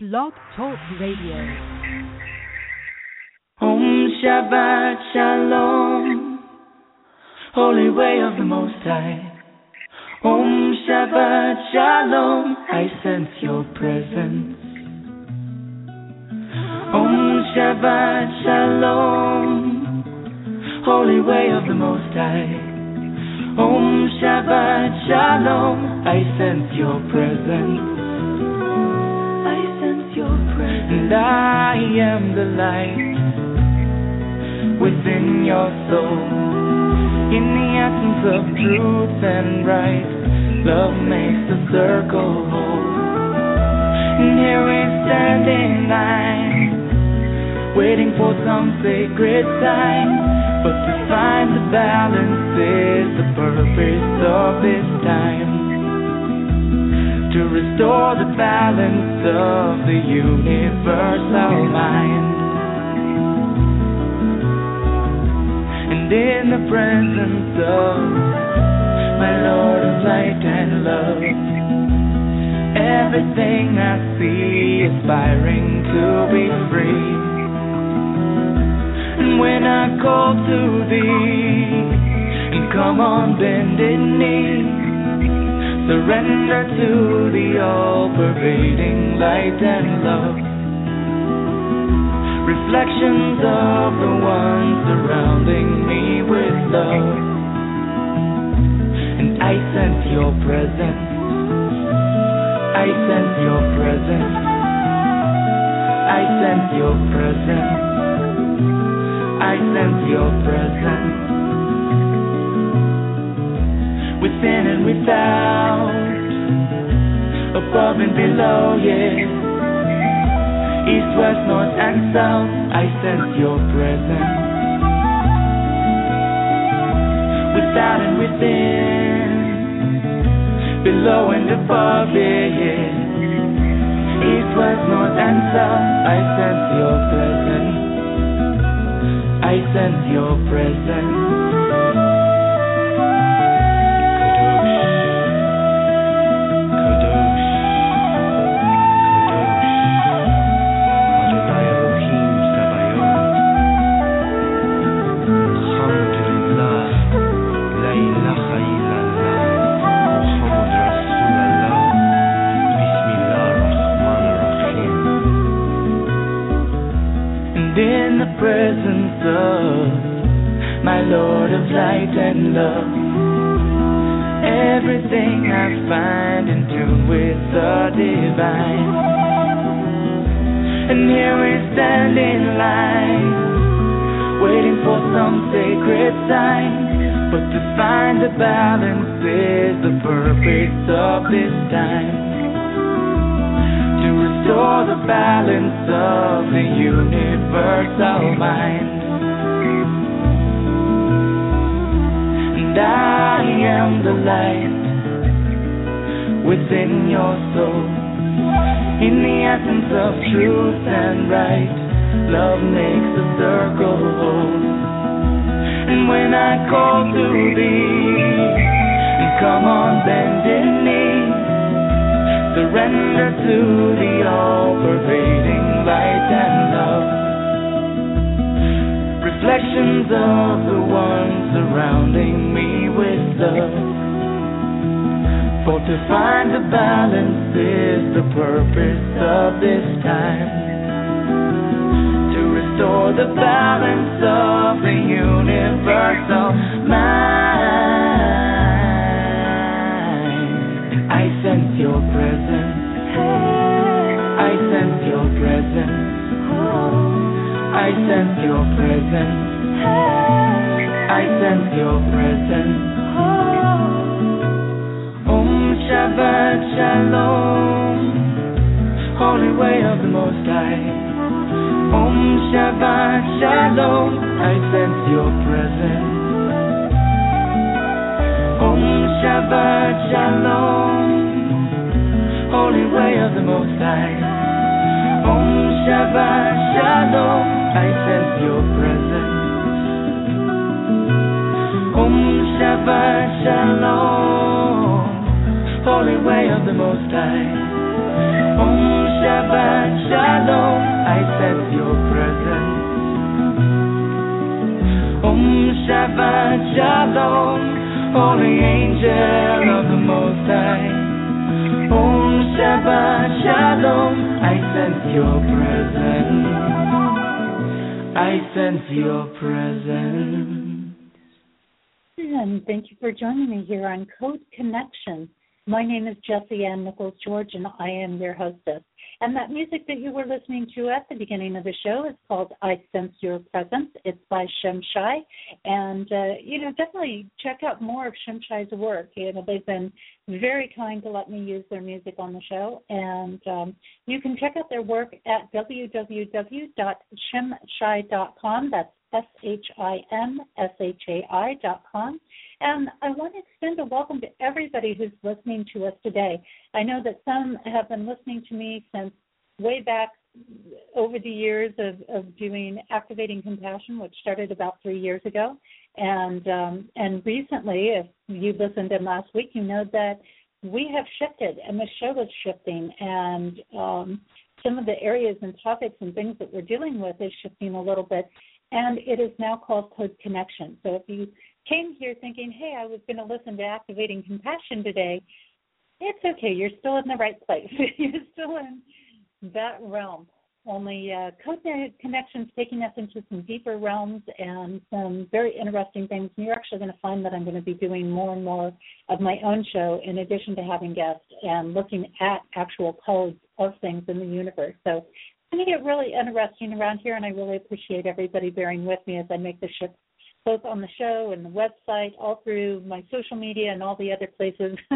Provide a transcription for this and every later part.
Blog Talk Radio. Om Shabbat Shalom, Holy Way of the Most High. Om Shabbat Shalom, I sense your presence. Om Shabbat Shalom, Holy Way of the Most High. Om Shabbat Shalom, I sense your presence. And I am the light within your soul. In the essence of truth and right, love makes the circle whole. And here we stand in line, waiting for some sacred sign. But to find the balance is the purpose of this time. To restore the balance of the universal mind. And in the presence of my Lord of light and love, everything I see aspiring to be free. And when I call to thee, and come on bended knee, surrender to the all-pervading light and love. Reflections of the one surrounding me with love. And I sense your presence. I sense your presence. I sense your presence. I sense your presence. Within and without, above and below, yeah. East, west, north, and south, I sense your presence. Without and within, below and above, yeah, yeah. East, west, north, and south, I sense your presence. I sense your presence. Light and love, everything I find in tune with the divine. And here we stand in line, waiting for some sacred sign. But to find the balance is the purpose of this time to restore the balance of the universal mind. The light within your soul. In the essence of truth and right, love makes the circle whole. And when I call to thee, come on bended knee, surrender to the all-pervading light and love. Reflections of the one surrounding me with love. For to find the balance is the purpose of this time. To restore the balance of the universal mind. I sense your presence. I sense your presence. I sense your presence. I sense your presence. Shabbat Shalom, Holy Way of the Most High. Om Shabbat Shalom, I sense your presence. Om Shabbat Shalom, Holy Way of the Most High. Om Shabbat Shalom, I sense your presence. Om Shabbat Shalom, Holy Way of the Most High. Om Shabbat Shalom, I sense your presence. Om Shabbat Shalom, Holy Angel of the Most High. Om Shabbat Shalom, I sense your presence. I sense your presence. And thank you for joining me here on Code Connection. My name is Jesse Ann Nichols George, and I am your hostess. And that music that you were listening to at the beginning of the show is called I Sense Your Presence. It's by Shimshai. And, uh, you know, definitely check out more of Shimshai's work. You know, they've been very kind to let me use their music on the show. And um, you can check out their work at www.shimshai.com. That's S H I M S H A I dot com. And I want to extend a welcome to everybody who's listening to us today. I know that some have been listening to me since way back over the years of, of doing activating compassion, which started about three years ago, and um, and recently, if you listened in last week, you know that we have shifted, and the show is shifting, and um, some of the areas and topics and things that we're dealing with is shifting a little bit, and it is now called Code Connection. So if you came here thinking, hey, I was going to listen to Activating Compassion today, it's okay. You're still in the right place. You're still in that realm. Only uh, Code Connection's taking us into some deeper realms and some very interesting things. And you're actually going to find that I'm going to be doing more and more of my own show in addition to having guests and looking at actual codes of things in the universe. So it's going to get really interesting around here, and I really appreciate everybody bearing with me as I make the shift both on the show and the website, all through my social media and all the other places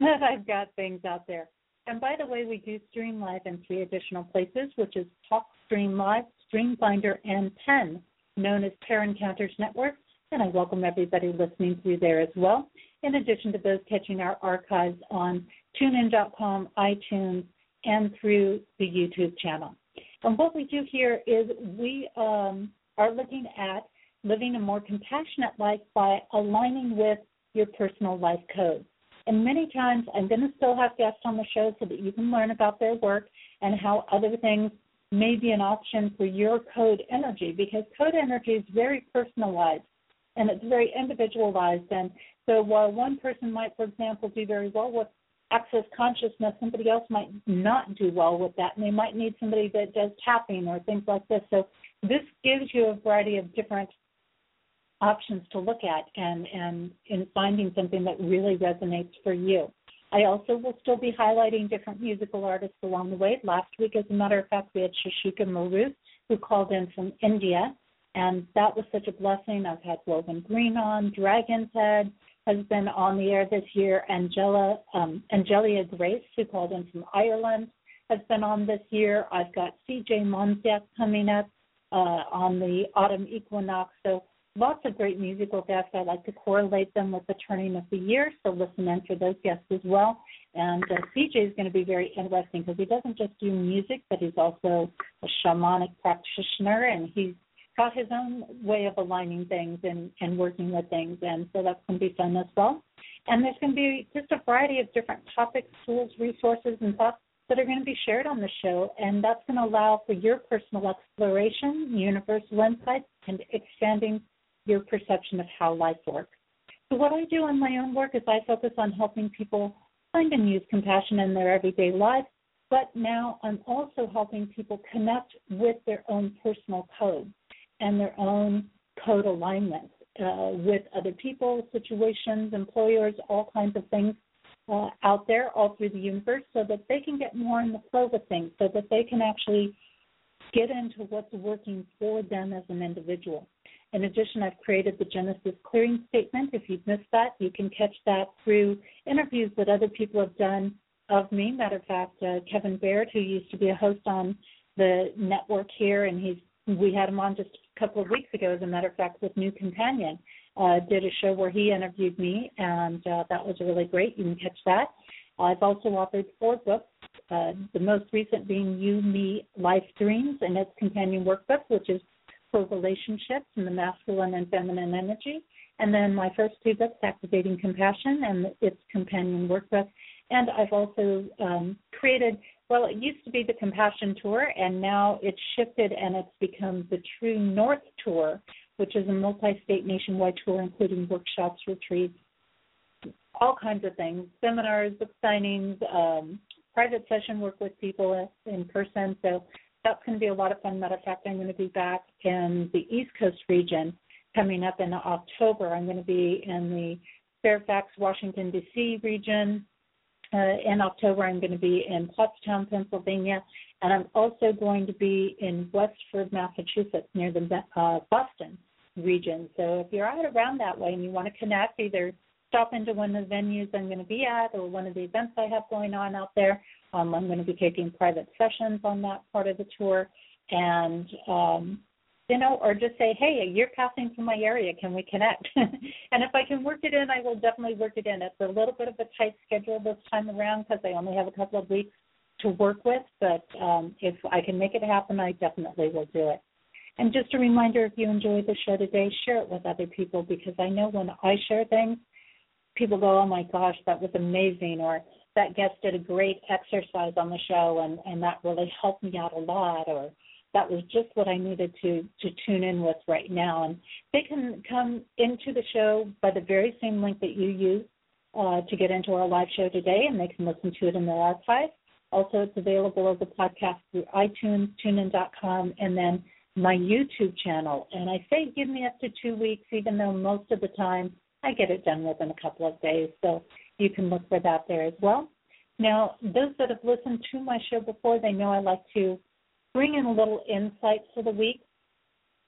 that I've got things out there. And by the way, we do stream live in three additional places, which is Talk Stream Live, Streamfinder, and Pen, known as Pair Encounters Network. And I welcome everybody listening through there as well, in addition to those catching our archives on tunein.com, iTunes, and through the YouTube channel. And what we do here is we um, are looking at living a more compassionate life by aligning with your personal life code. And many times I'm going to still have guests on the show so that you can learn about their work and how other things may be an option for your code energy because code energy is very personalized and it's very individualized. And so while one person might, for example, do very well with access consciousness, somebody else might not do well with that. And they might need somebody that does tapping or things like this. So this gives you a variety of different options to look at and, and in finding something that really resonates for you. I also will still be highlighting different musical artists along the way. Last week, as a matter of fact, we had Shashika Maruth, who called in from India, and that was such a blessing. I've had Woven Green on, Dragon's Head has been on the air this year, Angela um, Angelia Grace, who called in from Ireland, has been on this year. I've got CJ Monziak coming up uh, on the autumn equinox. So lots of great musical guests. I like to correlate them with the turning of the year, so listen in for those guests as well. And uh, CJ is going to be very interesting because he doesn't just do music, but he's also a shamanic practitioner, and he's got his own way of aligning things and, and working with things. And so that's going to be fun as well. And there's going to be just a variety of different topics, tools, resources, and thoughts that are going to be shared on the show, and that's going to allow for your personal exploration, universal insights, and expanding your perception of how life works. So, what I do in my own work is I focus on helping people find and use compassion in their everyday lives, but now I'm also helping people connect with their own personal code and their own code alignment uh, with other people, situations, employers, all kinds of things uh, out there all through the universe so that they can get more in the flow of things, so that they can actually get into what's working for them as an individual. In addition, I've created the Genesis Clearing Statement. If you've missed that, you can catch that through interviews that other people have done of me. Matter of fact, uh, Kevin Baird, who used to be a host on the network here, and he's we had him on just a couple of weeks ago, as a matter of fact, with New Companion, uh, did a show where he interviewed me, and uh, that was really great. You can catch that. I've also authored four books, uh, the most recent being You, Me, Life Dreams, and its companion workbook, which is relationships and the masculine and feminine energy. And then my first two books, Activating Compassion and its companion workbook. And I've also um, created Well, it used to be the Compassion Tour, and now it's shifted and it's become the True North Tour, which is a multi state nationwide tour, including workshops, retreats, all kinds of things seminars, book signings, um, private session work with people in person. So that's going to be a lot of fun. Matter of fact, I'm going to be back in the East Coast region coming up in October. I'm going to be in the Fairfax, Washington, D.C. region. Uh, in October, I'm going to be in Pottstown, Pennsylvania, and I'm also going to be in Westford, Massachusetts, near the uh, Boston region. So if you're out around that way and you want to connect, either stop into one of the venues I'm going to be at or one of the events I have going on out there. Um, I'm going to be taking private sessions on that part of the tour, and um, you know, or just say, hey, you're passing through my area. Can we connect? and if I can work it in, I will definitely work it in. It's a little bit of a tight schedule this time around because I only have a couple of weeks to work with, but um, if I can make it happen, I definitely will do it. And just a reminder if you enjoyed the show today, share it with other people because I know when I share things, people go, "Oh my gosh, that was amazing," or "That guest did a great exercise on the show, and and that really helped me out a lot," or "That was just what I needed to to tune in with right now." And they can come into the show by the very same link that you use uh, to get into our live show today, and they can listen to it in their archive. Also, it's available as a podcast through iTunes, TuneIn.com, and then my YouTube channel. And I say give me up to two weeks, even though most of the time I get it done within a couple of days, so you can look for that there as well. Now, those that have listened to my show before, they know I like to bring in a little insight for the week.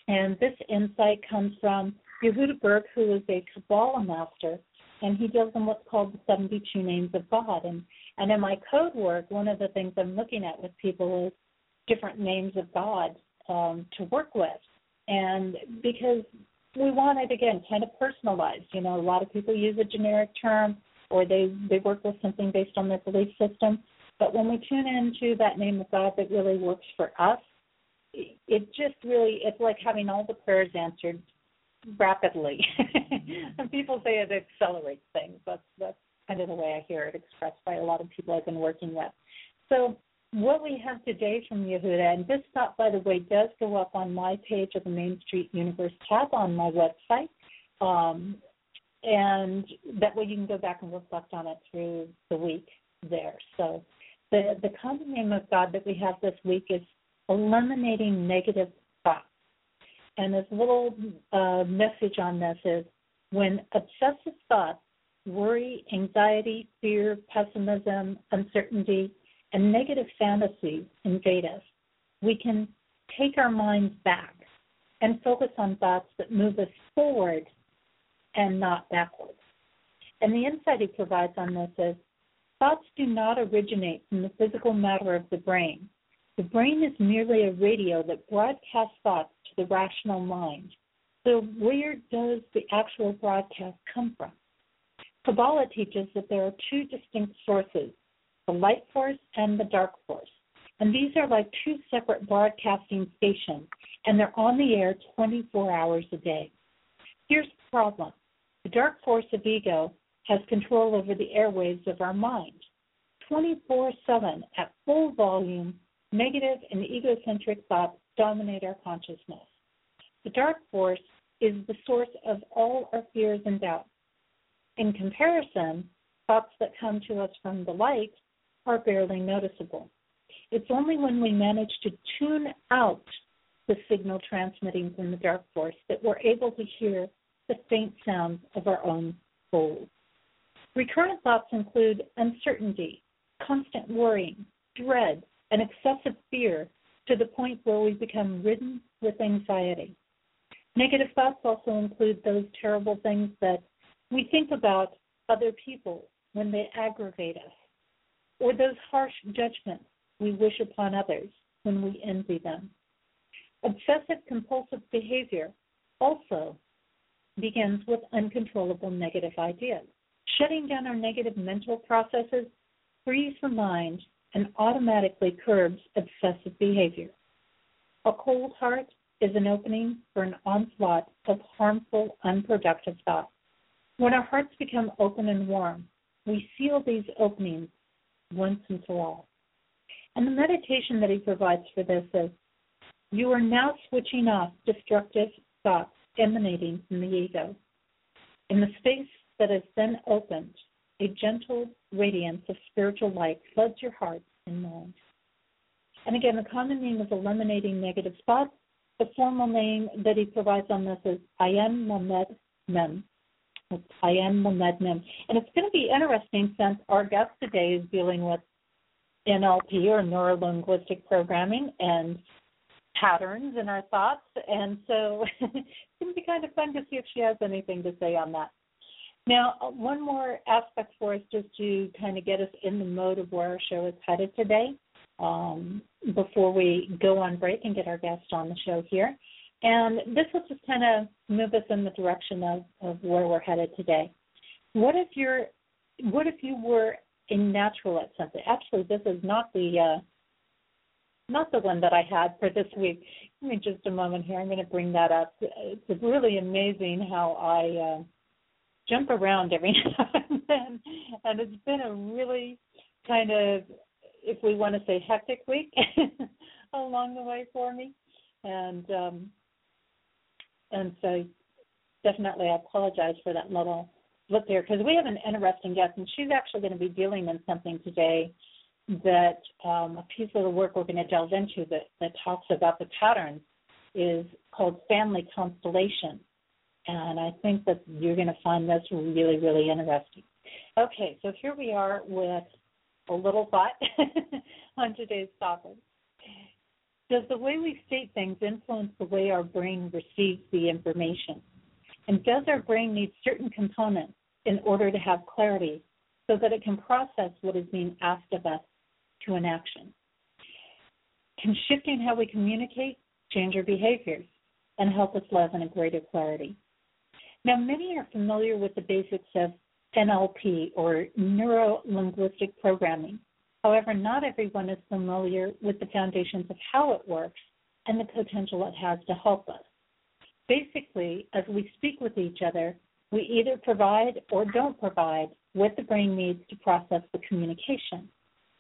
And this insight comes from Yehuda Berg, who is a Kabbalah master, and he deals in what's called the 72 names of God. And, and in my code work, one of the things I'm looking at with people is different names of God um, to work with. And because we want it again kind of personalized. You know, a lot of people use a generic term or they they work with something based on their belief system. But when we tune into that name of God that really works for us, it just really it's like having all the prayers answered rapidly. and people say it accelerates things. That's that's kind of the way I hear it expressed by a lot of people I've been working with. So what we have today from Yehuda, and this thought, by the way, does go up on my page of the Main Street Universe tab on my website. Um, and that way you can go back and reflect on it through the week there. So the, the common name of God that we have this week is eliminating negative thoughts. And this little uh, message on this is when obsessive thoughts, worry, anxiety, fear, pessimism, uncertainty, and negative fantasies invade us, we can take our minds back and focus on thoughts that move us forward and not backwards. And the insight he provides on this is thoughts do not originate from the physical matter of the brain. The brain is merely a radio that broadcasts thoughts to the rational mind. So, where does the actual broadcast come from? Kabbalah teaches that there are two distinct sources the light force and the dark force. And these are like two separate broadcasting stations, and they're on the air 24 hours a day. Here's the problem the dark force of ego has control over the airwaves of our mind. 24 7 at full volume, negative and egocentric thoughts dominate our consciousness. The dark force is the source of all our fears and doubts. In comparison, thoughts that come to us from the light are barely noticeable. It's only when we manage to tune out the signal transmitting from the dark force that we're able to hear the faint sounds of our own souls. Recurrent thoughts include uncertainty, constant worrying, dread, and excessive fear to the point where we become ridden with anxiety. Negative thoughts also include those terrible things that we think about other people when they aggravate us or those harsh judgments we wish upon others when we envy them. Obsessive compulsive behavior also begins with uncontrollable negative ideas. Shutting down our negative mental processes frees the mind and automatically curbs obsessive behavior. A cold heart is an opening for an onslaught of harmful, unproductive thoughts. When our hearts become open and warm, we seal these openings once and for all. And the meditation that he provides for this is you are now switching off destructive thoughts emanating from the ego. In the space that is then opened, a gentle radiance of spiritual light floods your heart and mind. And again, the common name is eliminating negative thoughts. The formal name that he provides on this is I am Mehmed Mem. Am Mehmed Mem. And it's going to be interesting since our guest today is dealing with NLP or neuro linguistic programming and patterns in our thoughts. And so it's going to be kind of fun to see if she has anything to say on that. Now, one more aspect for us just to kind of get us in the mode of where our show is headed today um, before we go on break and get our guest on the show here. And this will just kind of move us in the direction of, of where we're headed today. What if you're what if you were a natural at something? Actually, this is not the uh, not the one that I had for this week. Give me just a moment here. I'm going to bring that up. It's really amazing how I uh, jump around every now and then, and it's been a really kind of, if we want to say, hectic week along the way for me, and um, and so definitely I apologize for that little slip there because we have an interesting guest, and she's actually going to be dealing in something today that um, a piece of the work we're going to delve into that, that talks about the patterns is called family constellation. And I think that you're going to find this really, really interesting. Okay, so here we are with a little thought on today's topic. Does the way we state things influence the way our brain receives the information? And does our brain need certain components in order to have clarity so that it can process what is being asked of us to an action? Can shifting how we communicate change our behaviors and help us live in a greater clarity? Now, many are familiar with the basics of NLP or neuro linguistic programming. However, not everyone is familiar with the foundations of how it works and the potential it has to help us. Basically, as we speak with each other, we either provide or don't provide what the brain needs to process the communication.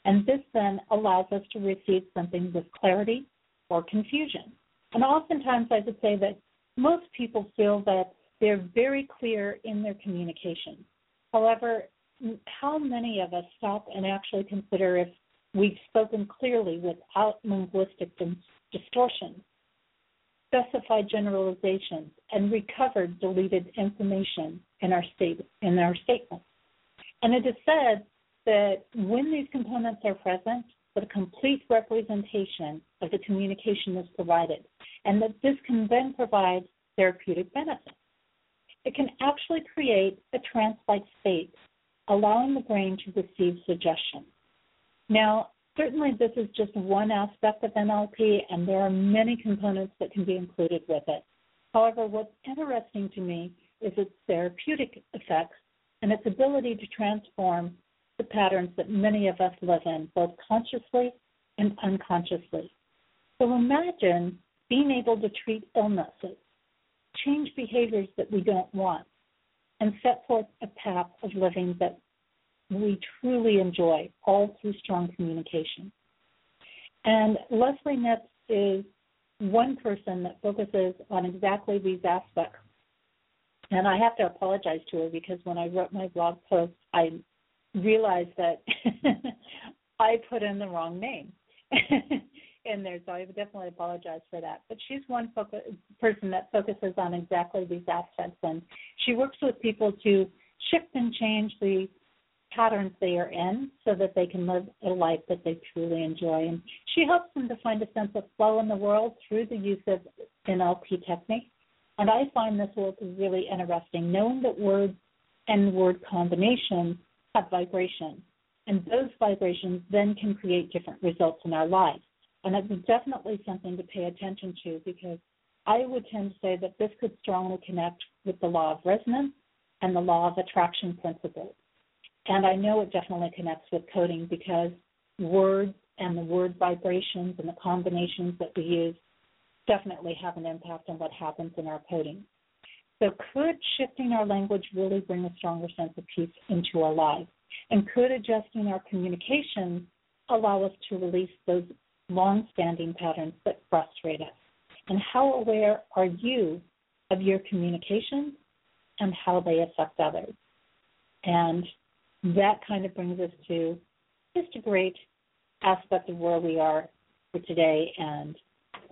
And this then allows us to receive something with clarity or confusion. And oftentimes, I would say that most people feel that they're very clear in their communication. However, how many of us stop and actually consider if we've spoken clearly without linguistic distortion, specified generalizations, and recovered deleted information in our state in our statement? And it is said that when these components are present, a complete representation of the communication is provided, and that this can then provide therapeutic benefits. It can actually create a trance like state, allowing the brain to receive suggestions. Now, certainly this is just one aspect of NLP, and there are many components that can be included with it. However, what's interesting to me is its therapeutic effects and its ability to transform the patterns that many of us live in, both consciously and unconsciously. So imagine being able to treat illnesses change behaviors that we don't want, and set forth a path of living that we truly enjoy, all through strong communication. And Leslie Nipps is one person that focuses on exactly these aspects. And I have to apologize to her because when I wrote my blog post, I realized that I put in the wrong name. in there, so I would definitely apologize for that. But she's one focus, person that focuses on exactly these aspects, and she works with people to shift and change the patterns they are in so that they can live a life that they truly enjoy. And she helps them to find a sense of flow in the world through the use of NLP techniques. And I find this work really interesting, knowing that words and word combinations have vibration. And those vibrations then can create different results in our lives. And it's definitely something to pay attention to because I would tend to say that this could strongly connect with the law of resonance and the law of attraction principles. And I know it definitely connects with coding because words and the word vibrations and the combinations that we use definitely have an impact on what happens in our coding. So, could shifting our language really bring a stronger sense of peace into our lives? And could adjusting our communication allow us to release those long standing patterns that frustrate us? And how aware are you of your communications and how they affect others? And that kind of brings us to just a great aspect of where we are for today and,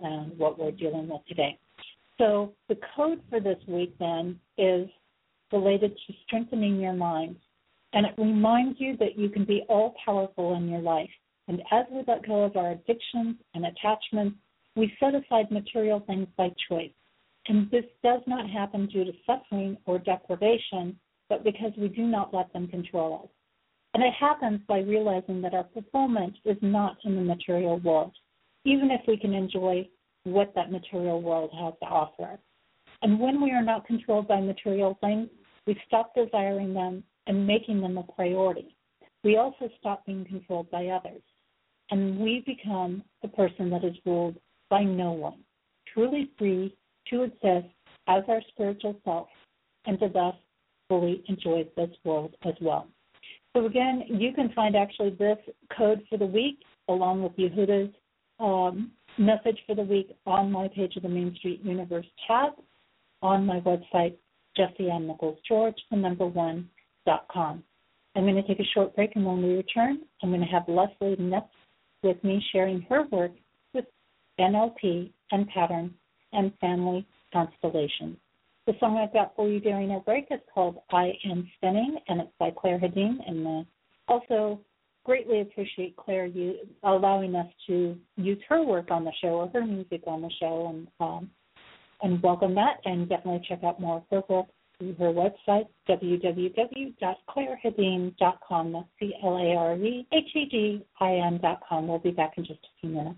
and what we're dealing with today. So the code for this week then is related to strengthening your mind. And it reminds you that you can be all powerful in your life. And as we let go of our addictions and attachments, we set aside material things by choice. And this does not happen due to suffering or deprivation, but because we do not let them control us. And it happens by realizing that our fulfillment is not in the material world, even if we can enjoy what that material world has to offer. And when we are not controlled by material things, we stop desiring them and making them a priority. We also stop being controlled by others. And we become the person that is ruled by no one, truly free to exist as our spiritual self and to thus fully enjoy this world as well. So again, you can find actually this code for the week along with Yehuda's um, message for the week on my page of the Main Street Universe tab on my website, Jesse Ann Nichols George, the number one dot com. I'm going to take a short break, and when we return, I'm going to have Leslie Nipps with me sharing her work with NLP and pattern and family constellations. The song I've got for you during our break is called I Am Spinning, and it's by Clare Hedin. And uh, also greatly appreciate Clare you allowing us to use her work on the show or her music on the show, and um, and welcome that. And definitely check out more of her work through her website www.clarehedin.com. That's C L A R E H E D I N.com. We'll be back in just a few minutes.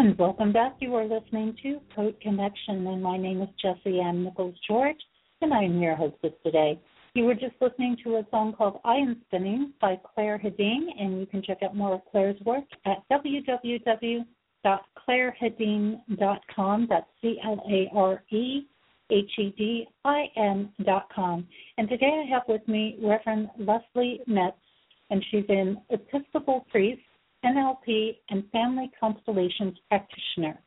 And welcome back. You are listening to Code Connection, and my name is Jesse Ann Nichols George, and I am your hostess today. You were just listening to a song called I Am Spinning by Clare Hedin, and you can check out more of Clare's work at www.clarehedin.com. That's C L A R E H E D I N.com. And today I have with me Reverend Leslie Nipps, and she's an Episcopal priest NLP, and family constellations practitioner.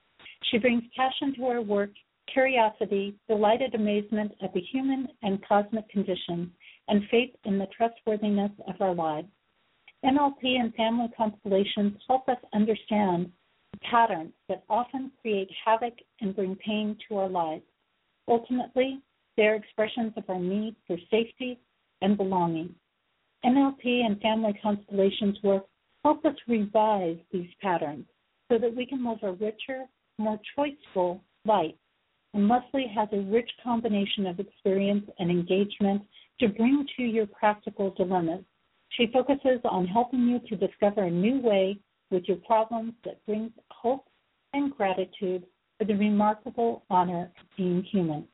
She brings passion to her work, curiosity, delighted amazement at the human and cosmic condition, and faith in the trustworthiness of our lives. NLP and family constellations help us understand the patterns that often create havoc and bring pain to our lives. Ultimately, they are expressions of our need for safety and belonging. NLP and family constellations work help us revise these patterns so that we can live a richer, more choiceful life. And Leslie has a rich combination of experience and engagement to bring to your practical dilemmas. She focuses on helping you to discover a new way with your problems that brings hope and gratitude for the remarkable honor of being human.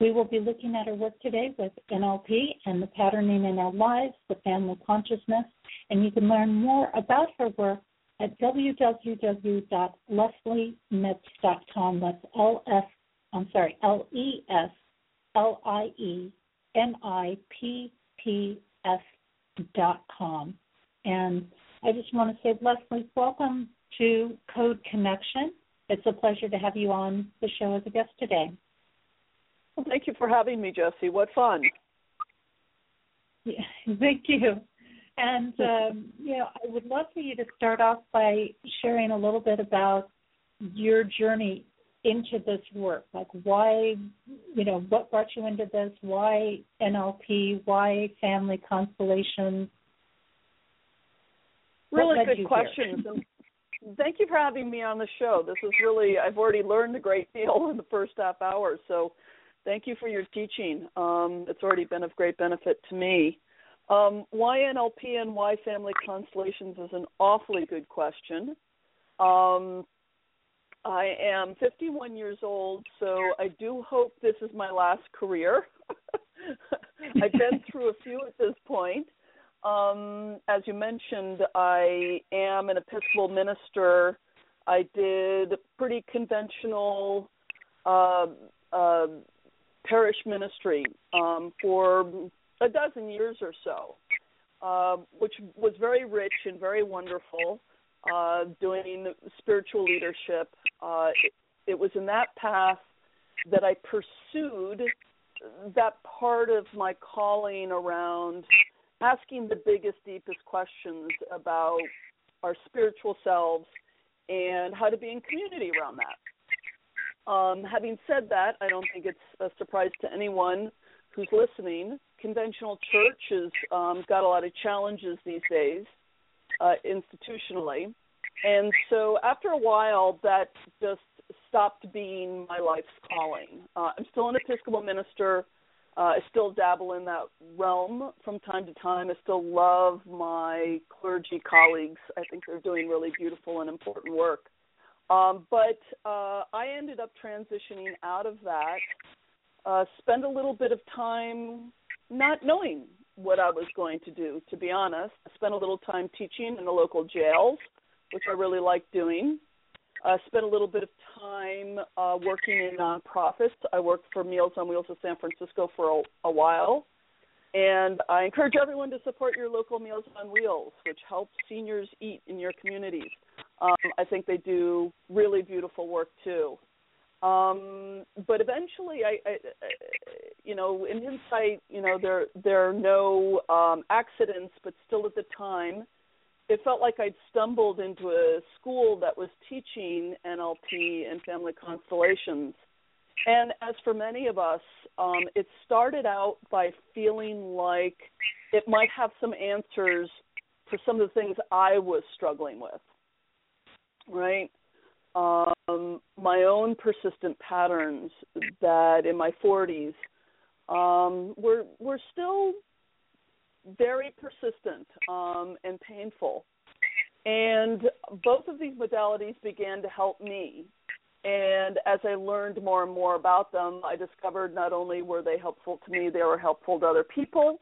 We will be looking at her work today with NLP and the patterning in our lives, the family consciousness, and you can learn more about her work at www.leslienipps.com. That's L S I'm sorry, L E S L I E M I P P S dot com. And I just want to say, Leslie, welcome to Code Connection. It's a pleasure to have you on the show as a guest today. Well, thank you for having me, Jesse. What fun. Yeah, thank you. And um, you know, I would love for you to start off by sharing a little bit about your journey into this work. Like why, you know, what brought you into this? Why NLP? Why family constellations? Really good questions. thank you for having me on the show. This is really I've already learned a great deal in the first half hour. So thank you for your teaching. Um, it's already been of great benefit to me. Um, why NLP and why family constellations is an awfully good question. Um, I am 51 years old, so I do hope this is my last career. I've been through a few at this point. Um, as you mentioned, I am an Episcopal minister. I did pretty conventional uh, uh, parish ministry um, for a dozen years or so, uh, which was very rich and very wonderful. Uh, doing spiritual leadership, uh, it, it was in that path that I pursued that part of my calling around asking the biggest, deepest questions about our spiritual selves and how to be in community around that. Um, having said that, I don't think it's a surprise to anyone who's listening. Conventional church has um, got a lot of challenges these days uh, institutionally. And so after a while, that just stopped being my life's calling. Uh, I'm still an Episcopal minister. Uh, I still dabble in that realm from time to time. I still love my clergy colleagues. I think they're doing really beautiful and important work. Um, but uh, I ended up transitioning out of that, uh, a little bit of time not knowing what I was going to do, to be honest. I spent a little time teaching in the local jails, which I really liked doing. I spent a little bit of time uh, working in nonprofits. I worked for Meals on Wheels of San Francisco for a, a while. And I encourage everyone to support your local Meals on Wheels, which helps seniors eat in your communities. Um, I think they do really beautiful work too. Um, but eventually, I, I, you know, in hindsight, you know, there there are no um, accidents, but still at the time, it felt like I'd stumbled into a school that was teaching NLP and family constellations. And as for many of us, um, it started out by feeling like it might have some answers for some of the things I was struggling with right? Um, my own persistent patterns that in my 40s um, were were still very persistent um, and painful. And both of these modalities began to help me. And as I learned more and more about them, I discovered not only were they helpful to me, they were helpful to other people.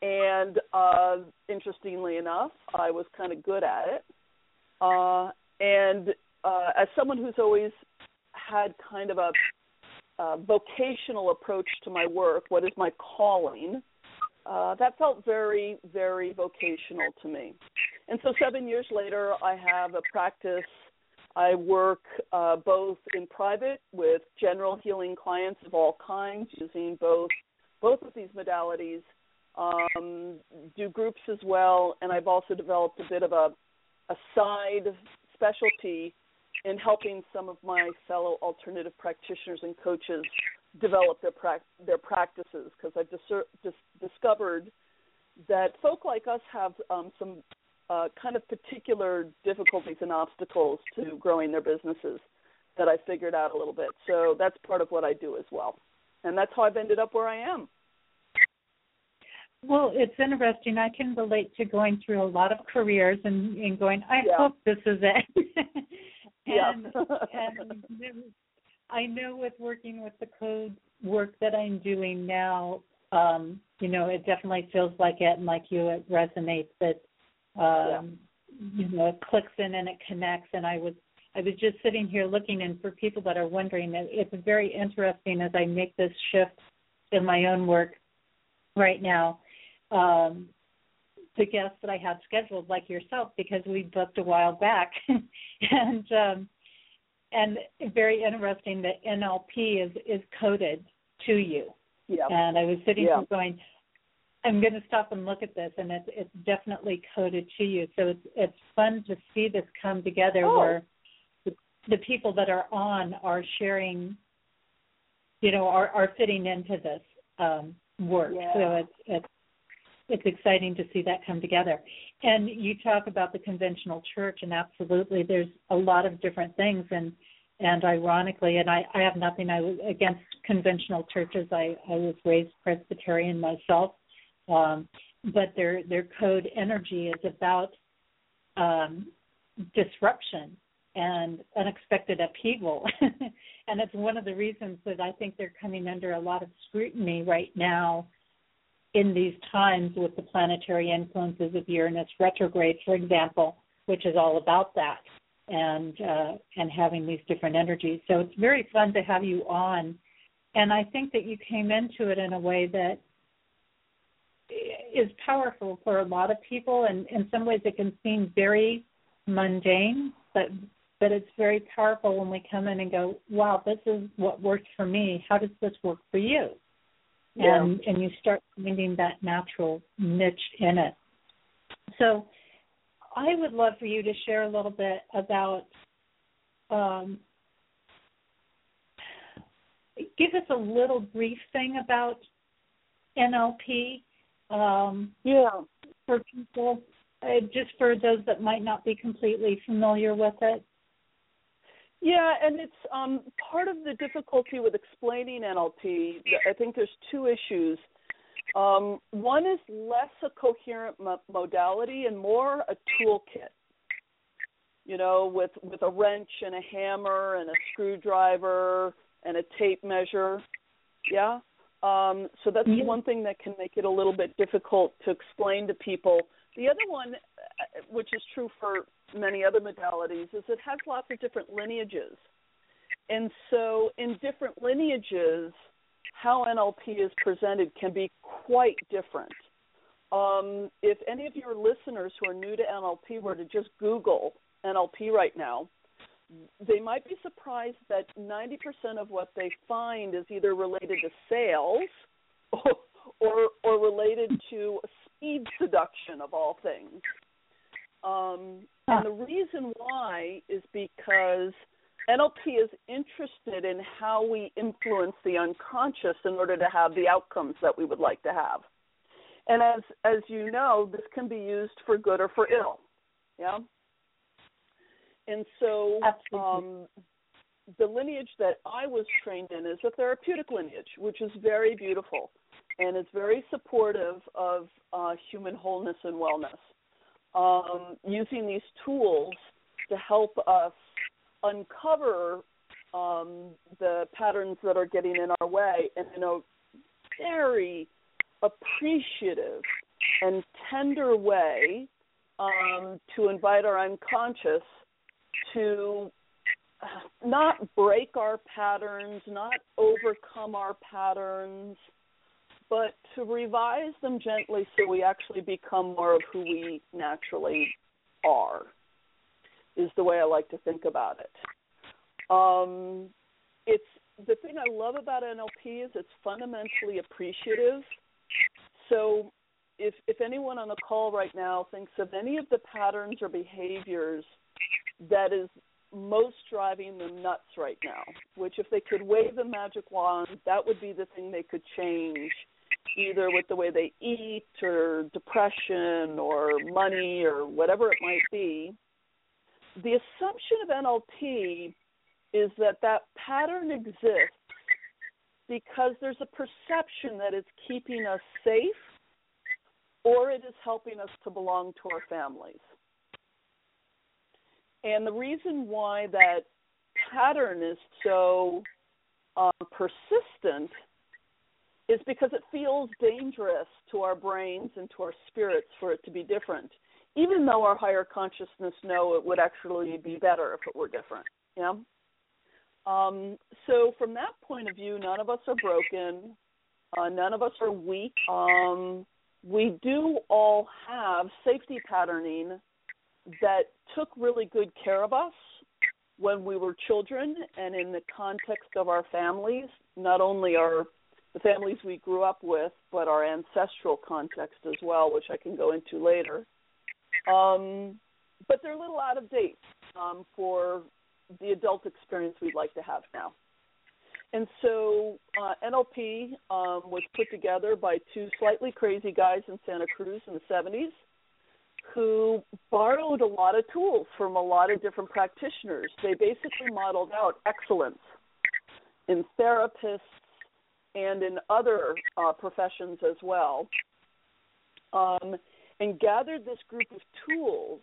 And uh, interestingly enough, I was kind of good at it. Uh, and uh, as someone who's always had kind of a, a vocational approach to my work, what is my calling? Uh, that felt very, very vocational to me. And so, seven years later, I have a practice. I work uh, both in private with general healing clients of all kinds, using both both of these modalities. Um, do groups as well, and I've also developed a bit of a a side specialty in helping some of my fellow alternative practitioners and coaches develop their pra- their practices because I've dis- dis- discovered that folk like us have um, some uh, kind of particular difficulties and obstacles to growing their businesses that I figured out a little bit. So that's part of what I do as well, and that's how I've ended up where I am. Well, it's interesting. I can relate to going through a lot of careers and, and going, I yeah. hope this is it. and, and I know with working with the code work that I'm doing now, um, you know, it definitely feels like it, and like you, it resonates. That um, yeah. you know, it clicks in and it connects. And I was, I was just sitting here looking, and for people that are wondering, it's very interesting as I make this shift in my own work right now um, the guests that I have scheduled, like yourself, because we booked a while back, and um, and very interesting that NLP is is coded to you. Yeah. And I was sitting yeah. here going, I'm going to stop and look at this, and it's it's definitely coded to you. So it's it's fun to see this come together oh. where the, the people that are on are sharing, you know, are are fitting into this um, work. Yeah. So it's it's it's exciting to see that come together. And you talk about the conventional church, and absolutely, there's a lot of different things, and and ironically, and I, I have nothing I against conventional churches. I, I was raised Presbyterian myself, um, but their their code energy is about um, disruption and unexpected upheaval, and it's one of the reasons that I think they're coming under a lot of scrutiny right now in these times with the planetary influences of Uranus retrograde, for example, which is all about that and uh, and having these different energies. So it's very fun to have you on, and I think that you came into it in a way that is powerful for a lot of people, and in some ways it can seem very mundane, but but it's very powerful when we come in and go, wow, this is what works for me. How does this work for you? Yeah. And and you start finding that natural niche in it. So I would love for you to share a little bit about um, give us a little brief thing about NLP. Um, yeah. For people, uh, just for those that might not be completely familiar with it. Yeah, and it's um, part of the difficulty with explaining NLP. I think there's two issues. Um, one is less a coherent mo- modality and more a toolkit. You know, with with a wrench and a hammer and a screwdriver and a tape measure. Yeah. Um, so that's yeah. one thing that can make it a little bit difficult to explain to people. The other one, uh, which is true for many other modalities, is it has lots of different lineages. And so, in different lineages, how NLP is presented can be quite different. Um, if any of your listeners who are new to NLP were to just Google NLP right now, they might be surprised that 90% of what they find is either related to sales or, or, or related to speed seduction of all things. Um, and the reason why is because NLP is interested in how we influence the unconscious in order to have the outcomes that we would like to have. And as as you know, this can be used for good or for ill. Yeah. And so um, the lineage that I was trained in is a therapeutic lineage, which is very beautiful and it's very supportive of uh, human wholeness and wellness. Um, using these tools to help us uncover um, the patterns that are getting in our way and in a very appreciative and tender way um, to invite our unconscious to not break our patterns, not overcome our patterns, but to revise them gently so we actually become more of who we naturally are, is the way I like to think about it. Um, it's the thing I love about NLP is it's fundamentally appreciative. So if if anyone on the call right now thinks of any of the patterns or behaviors that is most driving them nuts right now, which if they could wave the magic wand, that would be the thing they could change, either with the way they eat or depression or money or whatever it might be. The assumption of NLP is that that pattern exists because there's a perception that it's keeping us safe or it is helping us to belong to our families. And the reason why that pattern is so um, persistent is because it feels dangerous to our brains and to our spirits for it to be different, even though our higher consciousness know it would actually be better if it were different. Yeah. Um, so from that point of view, none of us are broken. Uh, none of us are weak. Um, we do all have safety patterning that took really good care of us when we were children and in the context of our families, not only our the families we grew up with, but our ancestral context as well, which I can go into later. Um, but they're a little out of date um, for the adult experience we'd like to have now. And so uh, NLP um, was put together by two slightly crazy guys in Santa Cruz in the 70s who borrowed a lot of tools from a lot of different practitioners. They basically modeled out excellence in therapists and in other uh, professions as well, um, and gathered this group of tools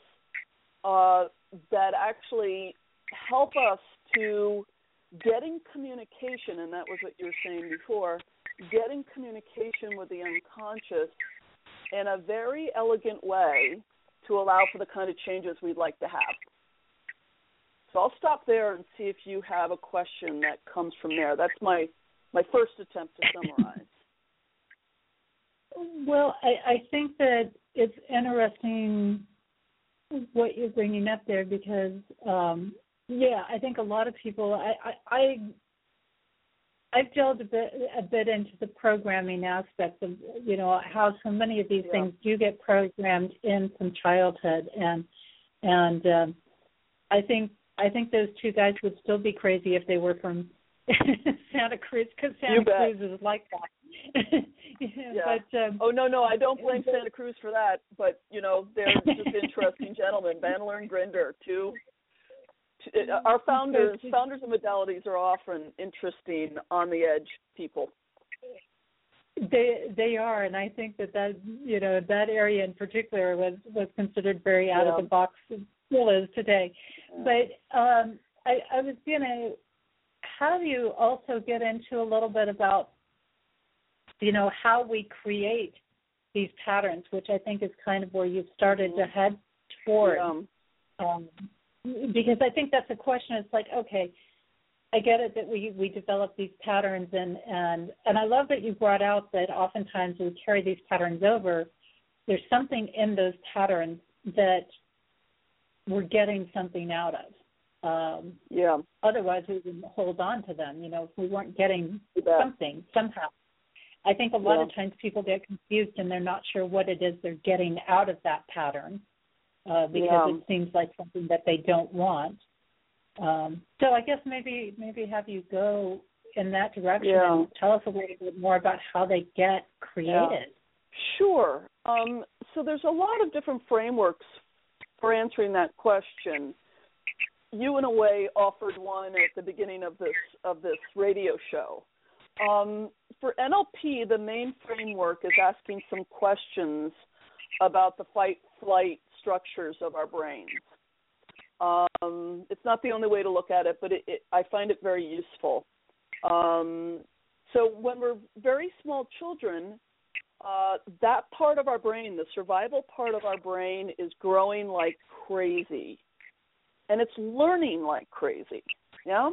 uh, that actually help us to getting communication, and that was what you were saying before, getting communication with the unconscious in a very elegant way to allow for the kind of changes we'd like to have. So I'll stop there and see if you have a question that comes from there. That's my my first attempt to summarize. Well, I, I think that it's interesting what you're bringing up there because, um, yeah, I think a lot of people. I, I, I I've delved a bit a bit into the programming aspect of you know how so many of these yeah. things do get programmed in from childhood and and um, I think I think those two guys would still be crazy if they were from Santa Cruz because Santa Cruz is like that. yeah. But, um, oh no no I don't blame Santa Cruz for that but you know they're just interesting gentlemen Bandler and Grinder two uh, our founders founders of modalities are often interesting on the edge people they they are and i think that that you know that area in particular was was considered very out yeah. of the box still is today yeah. but um i i was gonna have you also get into a little bit about you know how we create these patterns which i think is kind of where you've started mm-hmm. to head toward yeah. um because I think that's a question. It's like, okay, I get it that we we develop these patterns, and and and I love that you brought out that oftentimes we carry these patterns over. There's something in those patterns that we're getting something out of. Um, yeah. Otherwise, we would hold on to them. You know, if we weren't getting something somehow. I think a lot yeah. of times people get confused and they're not sure what it is they're getting out of that pattern uh, because yeah. it seems like something that they don't want. Um, so I guess maybe maybe have you go in that direction yeah. and tell us a little bit more about how they get created. Yeah. Sure. Um, so there's a lot of different frameworks for answering that question. You, in a way, offered one at the beginning of this of this radio show. Um, for NLP, the main framework is asking some questions about the fight, flight structures of our brains. Um, it's not the only way to look at it, but it, it, I find it very useful. Um, so when we're very small children, uh, that part of our brain, the survival part of our brain, is growing like crazy, and it's learning like crazy. Yeah.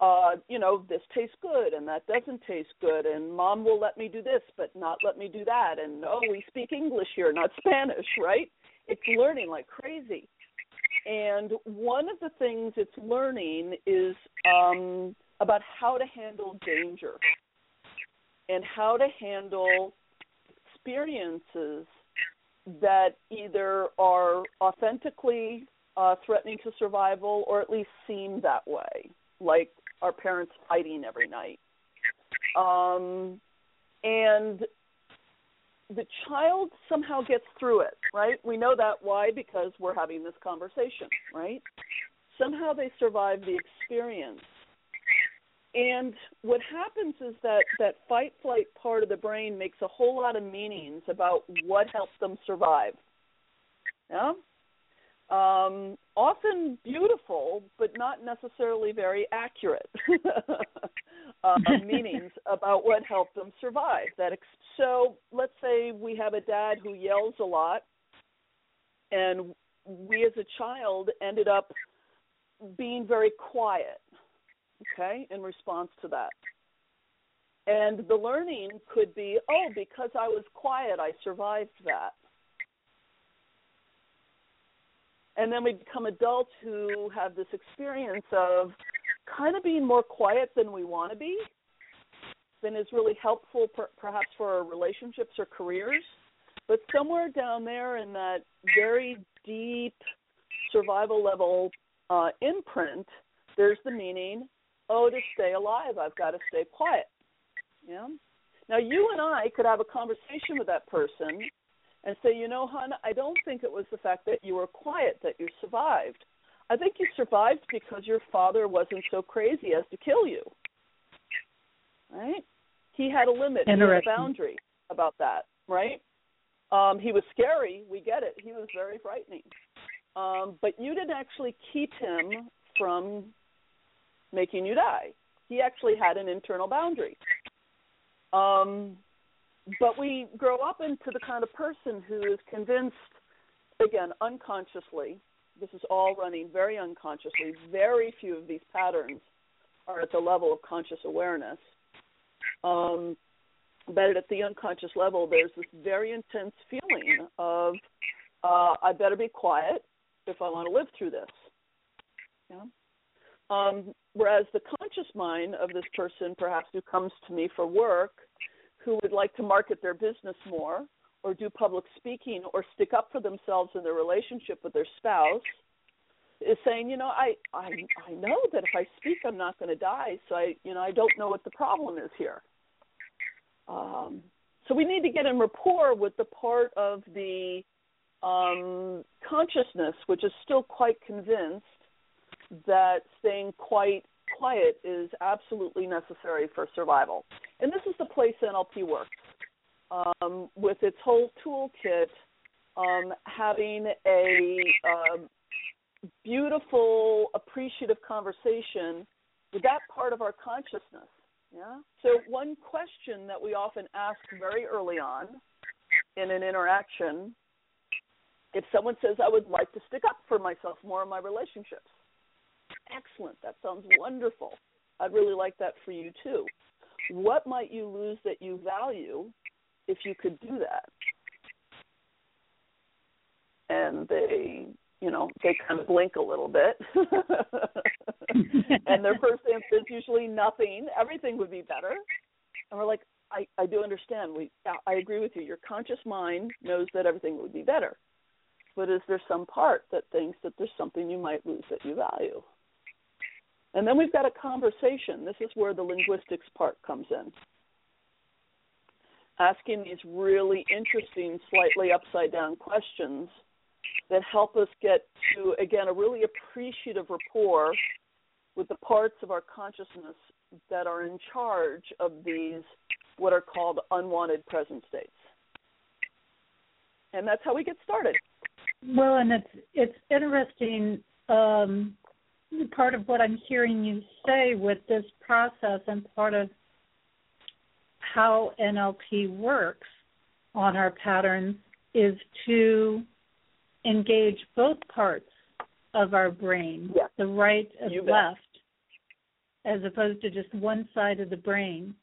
Uh, you know, this tastes good and that doesn't taste good, and mom will let me do this, but not let me do that, and oh, we speak English here, not Spanish, right? It's learning like crazy. And one of the things it's learning is um, about how to handle danger and how to handle experiences that either are authentically uh, threatening to survival or at least seem that way, like our parents fighting every night. Um, and the child somehow gets through it, right? We know that why because we're having this conversation, right? Somehow they survive the experience. And what happens is that that fight flight part of the brain makes a whole lot of meanings about what helped them survive. Yeah? Um, often beautiful, but not necessarily very accurate uh, meanings about what helped them survive. That ex- so let's say we have a dad who yells a lot, and we as a child ended up being very quiet, okay, in response to that. And the learning could be, oh, because I was quiet, I survived that. And then we become adults who have this experience of kind of being more quiet than we want to be than is really helpful per, perhaps for our relationships or careers. But somewhere down there in that very deep survival level uh, imprint there's the meaning oh to stay alive i've got to stay quiet. Yeah. Now you and i could have a conversation with that person and say you know hon i don't think it was the fact that you were quiet that you survived I think you survived because your father wasn't so crazy as to kill you. Right? He had a limit, he had a boundary about that, right? Um, he was scary, we get it. He was very frightening. Um, but you didn't actually keep him from making you die. He actually had an internal boundary. Um, but we grow up into the kind of person who is convinced, again, unconsciously, this is all running very unconsciously. Very few of these patterns are at the level of conscious awareness. Um, but at the unconscious level, there's this very intense feeling of uh, I better be quiet if I want to live through this. Yeah. Um, whereas the conscious mind of this person, perhaps who comes to me for work, who would like to market their business more, or do public speaking or stick up for themselves in their relationship with their spouse is saying, you know, I I I know that if I speak, I'm not going to die. So I, you know, I don't know what the problem is here. Um, so we need to get in rapport with the part of the um, consciousness which is still quite convinced that staying quite quiet is absolutely necessary for survival. And this is the place NLP works um, with its whole toolkit, um, having a um, beautiful, appreciative conversation with that part of our consciousness. Yeah. So one question that we often ask very early on in an interaction, if someone says, "I would like to stick up for myself more in my relationships," excellent. That sounds wonderful. I'd really like that for you too. What might you lose that you value if you could do that. And they, you know, they kind of blink a little bit. and their first answer is usually nothing. Everything would be better. And we're like, I, I do understand. We, I agree with you. Your conscious mind knows that everything would be better. But is there some part that thinks that there's something you might lose that you value? And then we've got a conversation. This is where the linguistics part comes in asking these really interesting, slightly upside down questions that help us get to, again, a really appreciative rapport with the parts of our consciousness that are in charge of these, what are called unwanted present states. And that's how we get started. Well, and it's it's interesting. Um, part of what I'm hearing you say with this process, and part of how NLP works on our patterns, is to engage both parts of our brain, yeah. the right and you left, as opposed to just one side of the brain.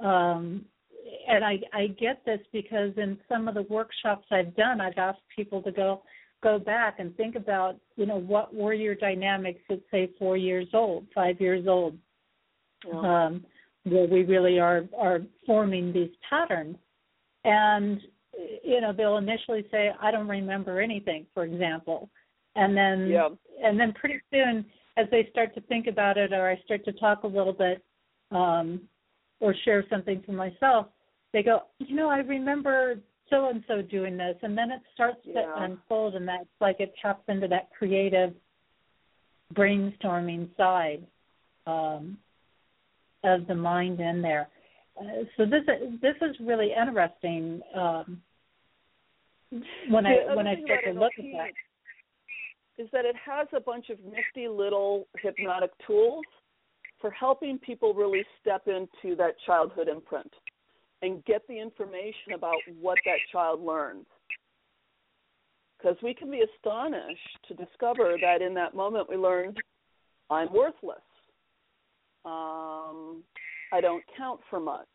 Um, and I, I get this because in some of the workshops I've done, I've asked people to go go back and think about, you know, what were your dynamics at say four years old, five years old, yeah. um, where we really are are forming these patterns. And you know, they'll initially say, I don't remember anything, for example. And then yeah. and then pretty soon as they start to think about it or I start to talk a little bit um or share something for myself, they go, you know, I remember so and so doing this, and then it starts yeah. to unfold, and that's like it taps into that creative brainstorming side um, of the mind in there. Uh, so this this is really interesting um, when the I when I start to look at that. Is that it has a bunch of nifty little hypnotic tools for helping people really step into that childhood imprint and get the information about what that child learns. Because we can be astonished to discover that in that moment we learned, I'm worthless. Um, I don't count for much.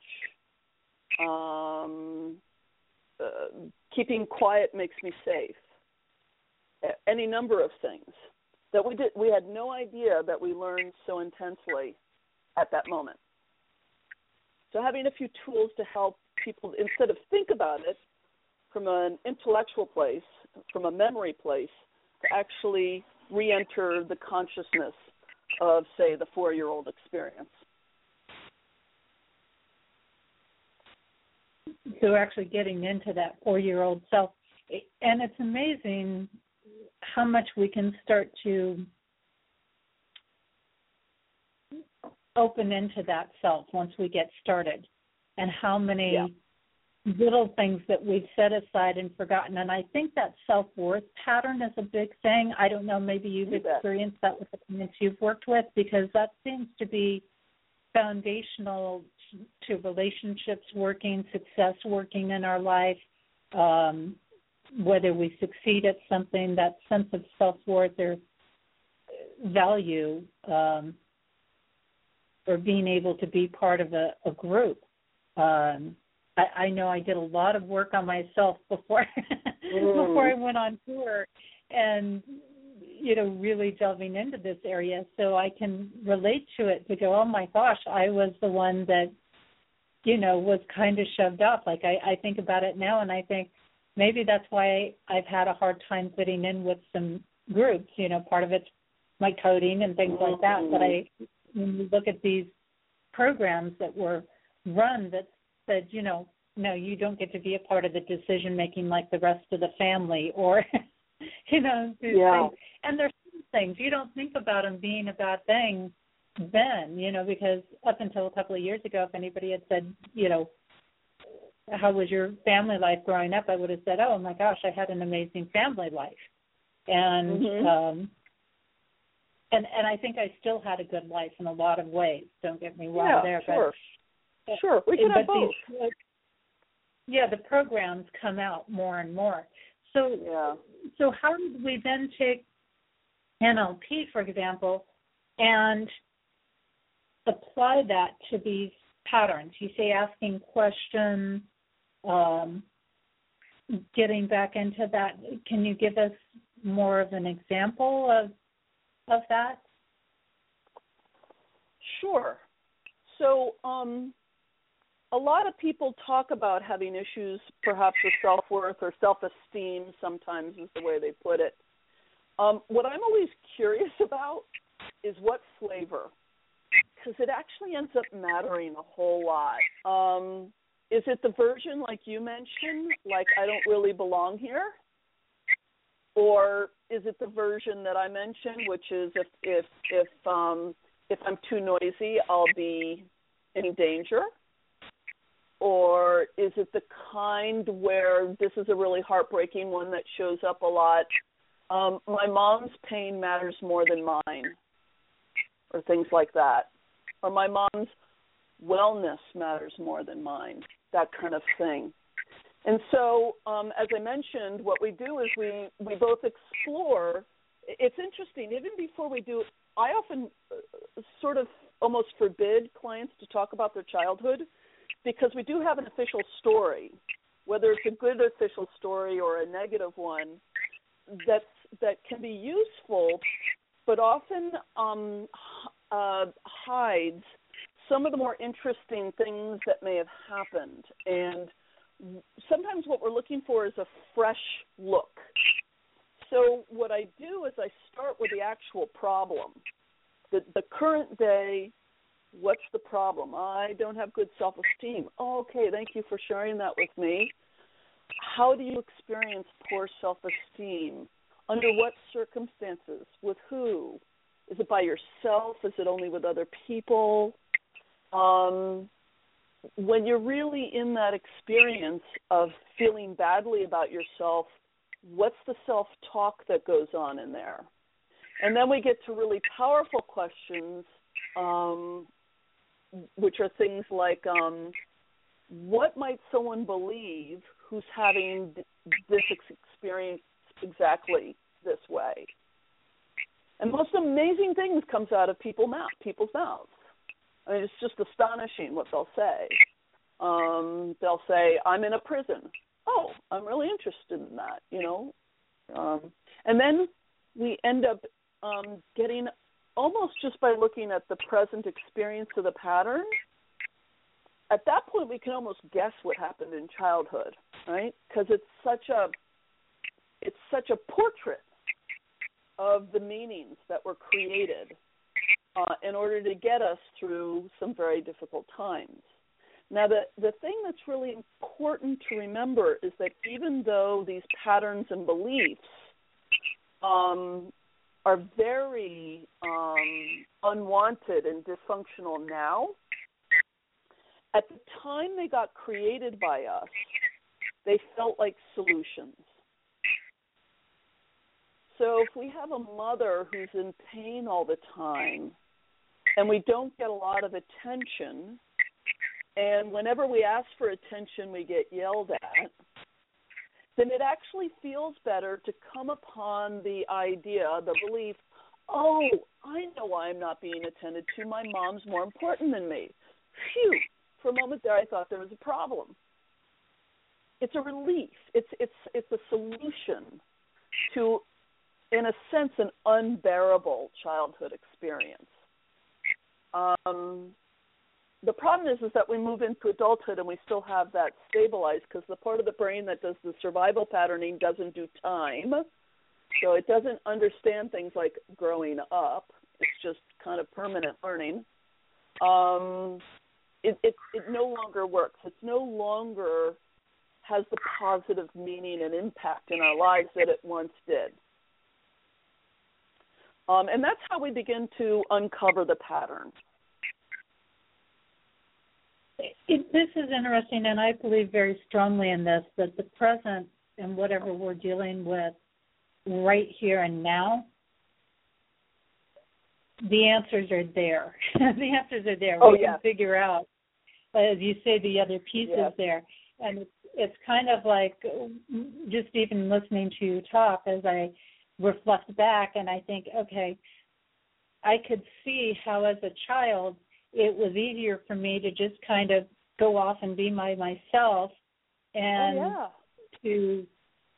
Um, uh, keeping quiet makes me safe. Any number of things that we did we had no idea that we learned so intensely at that moment. So having a few tools to help people instead of think about it from an intellectual place, from a memory place, to actually re-enter the consciousness of, say, the four-year-old experience. So actually getting into that four-year-old self, and it's amazing how much we can start to open into that self once we get started? And how many yeah. little things that we've set aside and forgotten? And i think that self-worth pattern is a big thing. I don't know maybe you've you experienced that with the clients you've worked with because that seems to be foundational to relationships working success working in our life. Um, whether we succeed at something that sense of self-worth or value um, or being able to be part of a, a group. Um, I, I know I did a lot of work on myself before before I went on tour, and you know really delving into this area, so I can relate to it. To go, oh my gosh, I was the one that you know was kind of shoved off. Like I, I think about it now, and I think maybe that's why I've had a hard time fitting in with some groups. You know, part of it's my coding and things like that. But I when you look at these programs that were run that said, you know, no, you don't get to be a part of the decision making like the rest of the family, or you know, yeah. things. and there's things you don't think about them being a bad thing then, you know, because up until a couple of years ago, if anybody had said, you know, how was your family life growing up, I would have said, oh my gosh, I had an amazing family life, and mm-hmm. um and and I think I still had a good life in a lot of ways. Don't get me wrong yeah, there, sure. but sure, we can have both. These, yeah, the programs come out more and more. So yeah. so how did we then take NLP, for example, and apply that to these patterns? You say asking questions, um, getting back into that. Can you give us more of an example of of that? Sure. So, um, a lot of people talk about having issues, perhaps with self worth or self esteem, sometimes is the way they put it. Um, what I'm always curious about is what flavor, because it actually ends up mattering a whole lot. Um, is it the version like you mentioned, like I don't really belong here? Or is it the version that I mentioned, which is if if if um, if I'm too noisy, I'll be in danger? Or is it the kind where this is a really heartbreaking one that shows up a lot, um, my mom's pain matters more than mine, or things like that, or my mom's wellness matters more than mine, that kind of thing. And so, um, as I mentioned, what we do is we we both explore. It's interesting. Even before we do, I often uh, sort of almost forbid clients to talk about their childhood because we do have an official story, whether it's a good official story or a negative one, that's that can be useful, but often um, uh, hides some of the more interesting things that may have happened. And sometimes what we're looking for is a fresh look. So what I do is I start with the actual problem, the the current day. What's the problem? I don't have good self-esteem. Oh, okay, thank you for sharing that with me. How do you experience poor self-esteem? Under what circumstances? With who? Is it by yourself? Is it only with other people? Um, when you're really in that experience of feeling badly about yourself, what's the self talk that goes on in there? And then we get to really powerful questions, um, which are things like um, what might someone believe who's having this experience exactly this way? And most amazing things comes out of mouth, people's mouths. I mean, it's just astonishing what they'll say. Um, they'll say, "I'm in a prison." Oh, I'm really interested in that, you know. Um, and then we end up um, getting almost just by looking at the present experience of the pattern. At that point, we can almost guess what happened in childhood, right? Because it's such a it's such a portrait of the meanings that were created uh, in order to get us through some very difficult times. Now, the, the thing that's really important to remember is that even though these patterns and beliefs um, are very um, unwanted and dysfunctional now, at the time they got created by us, they felt like solutions. So if we have a mother who's in pain all the time, and we don't get a lot of attention. And whenever we ask for attention, we get yelled at. Then it actually feels better to come upon the idea, the belief, oh, I know I'm not being attended to. My mom's more important than me. Phew. For a moment there, I thought there was a problem. It's a relief. It's it's it's a solution to, in a sense, an unbearable childhood experience. Um, the problem is is that we move into adulthood and we still have that stabilized because the part of the brain that does the survival patterning doesn't do time, so it doesn't understand things like growing up. It's just kind of permanent learning. Um, it, it it no longer works. It's no longer has the positive meaning and impact in our lives that it once did. Um, and that's how we begin to uncover the pattern. It, this is interesting, and I believe very strongly in this that the present and whatever we're dealing with right here and now, the answers are there. the answers are there. Oh, we yeah. can figure out, as you say, the other pieces Yeah. there. And it's, it's kind of like just even listening to you talk as I reflect back and I think, okay, I could see how as a child it was easier for me to just kind of go off and be my myself and oh, yeah. to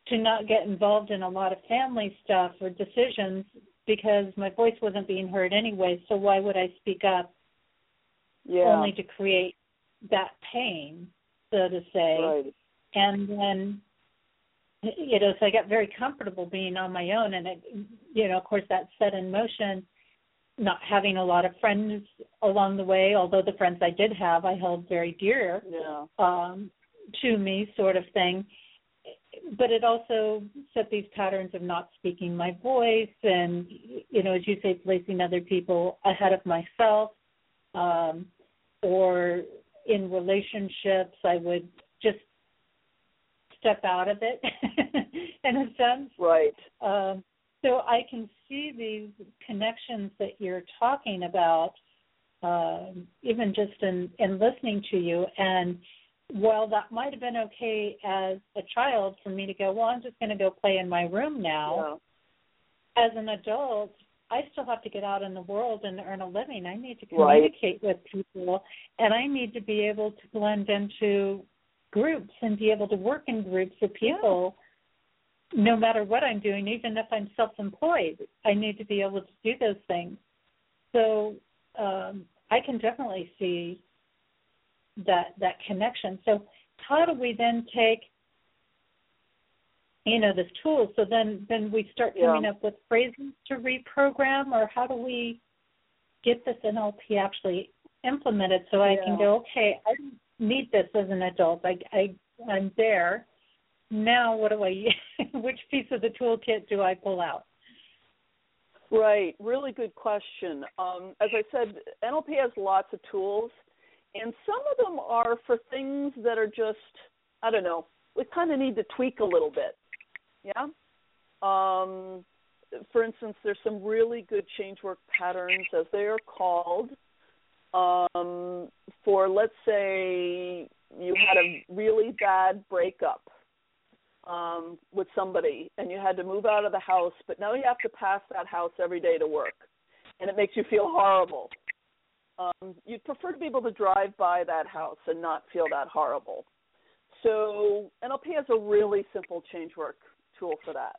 to not get involved in a lot of family stuff or decisions because my voice wasn't being heard anyway so why would I speak up Yeah. only to create that pain so to say right. and then you know so i got very comfortable being on my own and it you know of course that set in motion not having a lot of friends along the way although the friends i did have i held very dear Yeah. um to me sort of thing but it also set these patterns of not speaking my voice and you know as you say placing other people ahead of myself um or in relationships i would step out of it in a sense Right. um So I can see these connections that you're talking about, um, even just in, in listening to you. And while that might have been okay as a child for me to go, well, I'm just going to go play in my room now. Yeah. As an adult, I still have to get out in the world and earn a living. I need to communicate right. with people, and I need to be able to blend into groups and be able to work in groups with people. No matter what I'm doing, even if I'm self-employed, I need to be able to do those things. So um, I can definitely see that that connection. So how do we then take you know this tool so then then we start coming yeah. up with phrases to reprogram or how do we get this nlp actually implemented so i can go okay i need this as an adult. I i i'm there. Now what do i which piece of the toolkit do i pull out? Right. Really good question. Um, as i said nlp has lots of tools and some of them are for things that are just i don't know we kind of need to tweak a little bit. Yeah. Um, for instance, there's some really good change work patterns, as they are called, um, for let's say you had a really bad breakup um, with somebody and you had to move out of the house, but now you have to pass that house every day to work, and it makes you feel horrible. Um, you'd prefer to be able to drive by that house and not feel that horrible. So NLP has a really simple change work tool for that.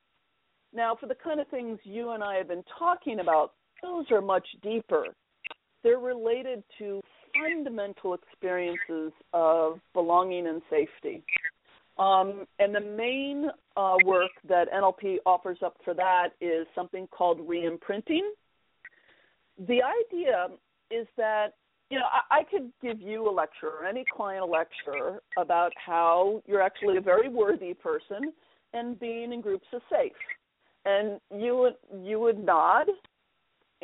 Now, for the kind of things you and I have been talking about, those are much deeper. They're related to fundamental experiences of belonging and safety. Um, and the main uh, work that NLP offers up for that is something called reimprinting. The idea is that you know, I, I could give you a lecture or any client a lecture about how you're actually a very worthy person and being in groups is safe. And you would you would nod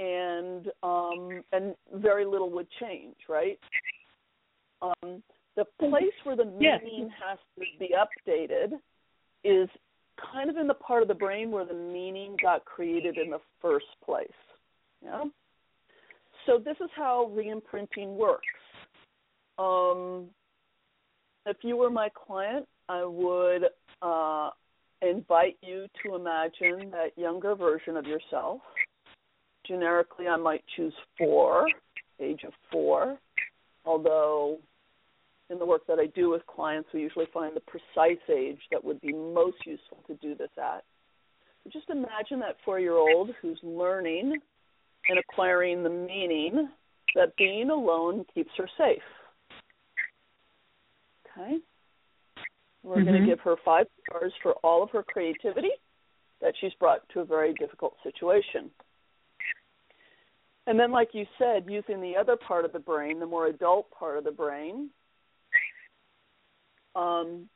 and um and very little would change, right? Um the place where the meaning yes. has to be updated is kind of in the part of the brain where the meaning got created in the first place. Yeah. So this is how reimprinting works. Um, if you were my client, I would uh, invite you to imagine that younger version of yourself. Generically, I might choose four, age of four, although in the work that I do with clients, we usually find the precise age that would be most useful to do this at. But just imagine that four year old who's learning and acquiring the meaning that being alone keeps her safe. Okay? We're mm-hmm. going to give her five stars for all of her creativity that she's brought to a very difficult situation. And then, like you said, using the other part of the brain, the more adult part of the brain, um,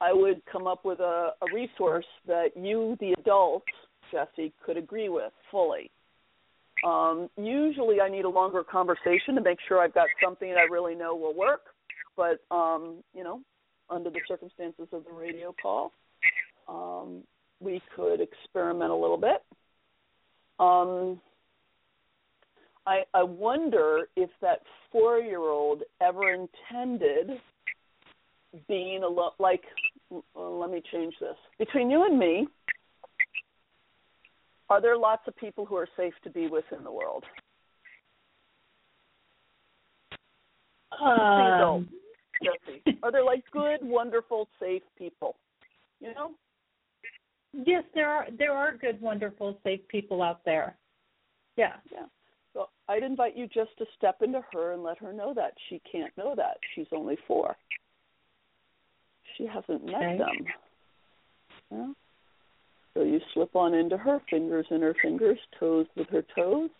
I would come up with a, a resource that you, the adult, Jesse, could agree with fully. Um, usually, I need a longer conversation to make sure I've got something that I really know will work. But um, you know, under the circumstances of the radio call. Um, we could experiment a little bit. Um, I, I wonder if that four year old ever intended being a lo- like well, let me change this between you and me are there lots of people who are safe to be with in the world um, Jesse? Are there like good, wonderful, safe people? You know? Yes, there are there are good, wonderful, safe people out there. Yeah. Yeah. So I'd invite you just to step into her and let her know that. She can't know that. She's only four. She hasn't met okay. them. Yeah. So you slip on into her, fingers in her fingers, toes with her toes.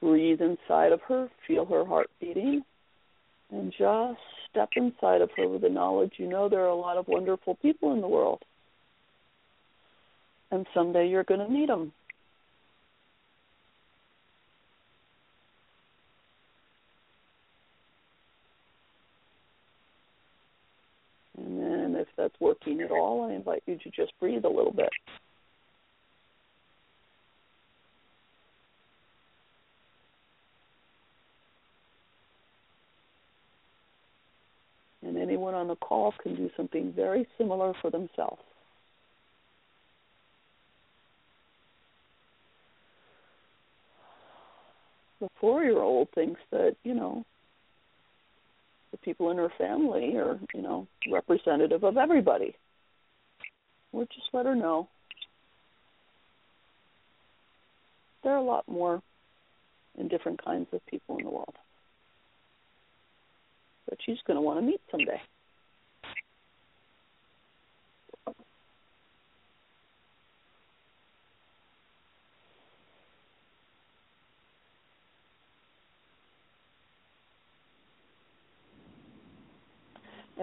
Breathe inside of her, feel her heart beating, and just step inside of her with the knowledge you know there are a lot of wonderful people in the world. And someday you're going to meet them. that's working at all, I invite you to just breathe a little bit. And anyone on the call can do something very similar for themselves. The four year old thinks that, you know, the people in her family are, you know, representative of everybody. We'll just let her know. There are a lot more and different kinds of people in the world that she's going to want to meet someday.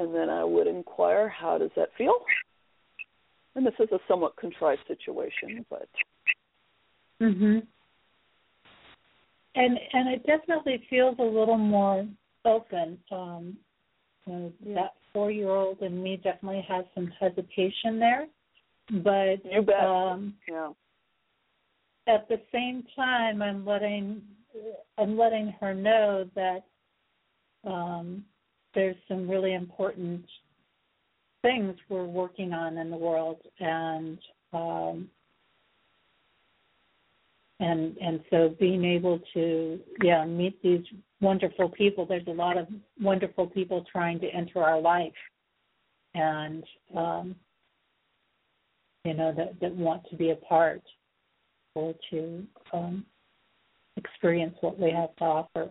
And then I would inquire, how does that feel? And this is a somewhat contrived situation, but. Mhm. And and it definitely feels a little more open. Um, you know, Yeah. that four-year-old in me definitely has some hesitation there, but You bet. um, Yeah. at the same time, I'm letting I'm letting her know that um, there's some really important things we're working on in the world, and um, and and so being able to yeah meet these wonderful people. There's a lot of wonderful people trying to enter our life, and um, you know that that want to be a part or to um, experience what we have to offer.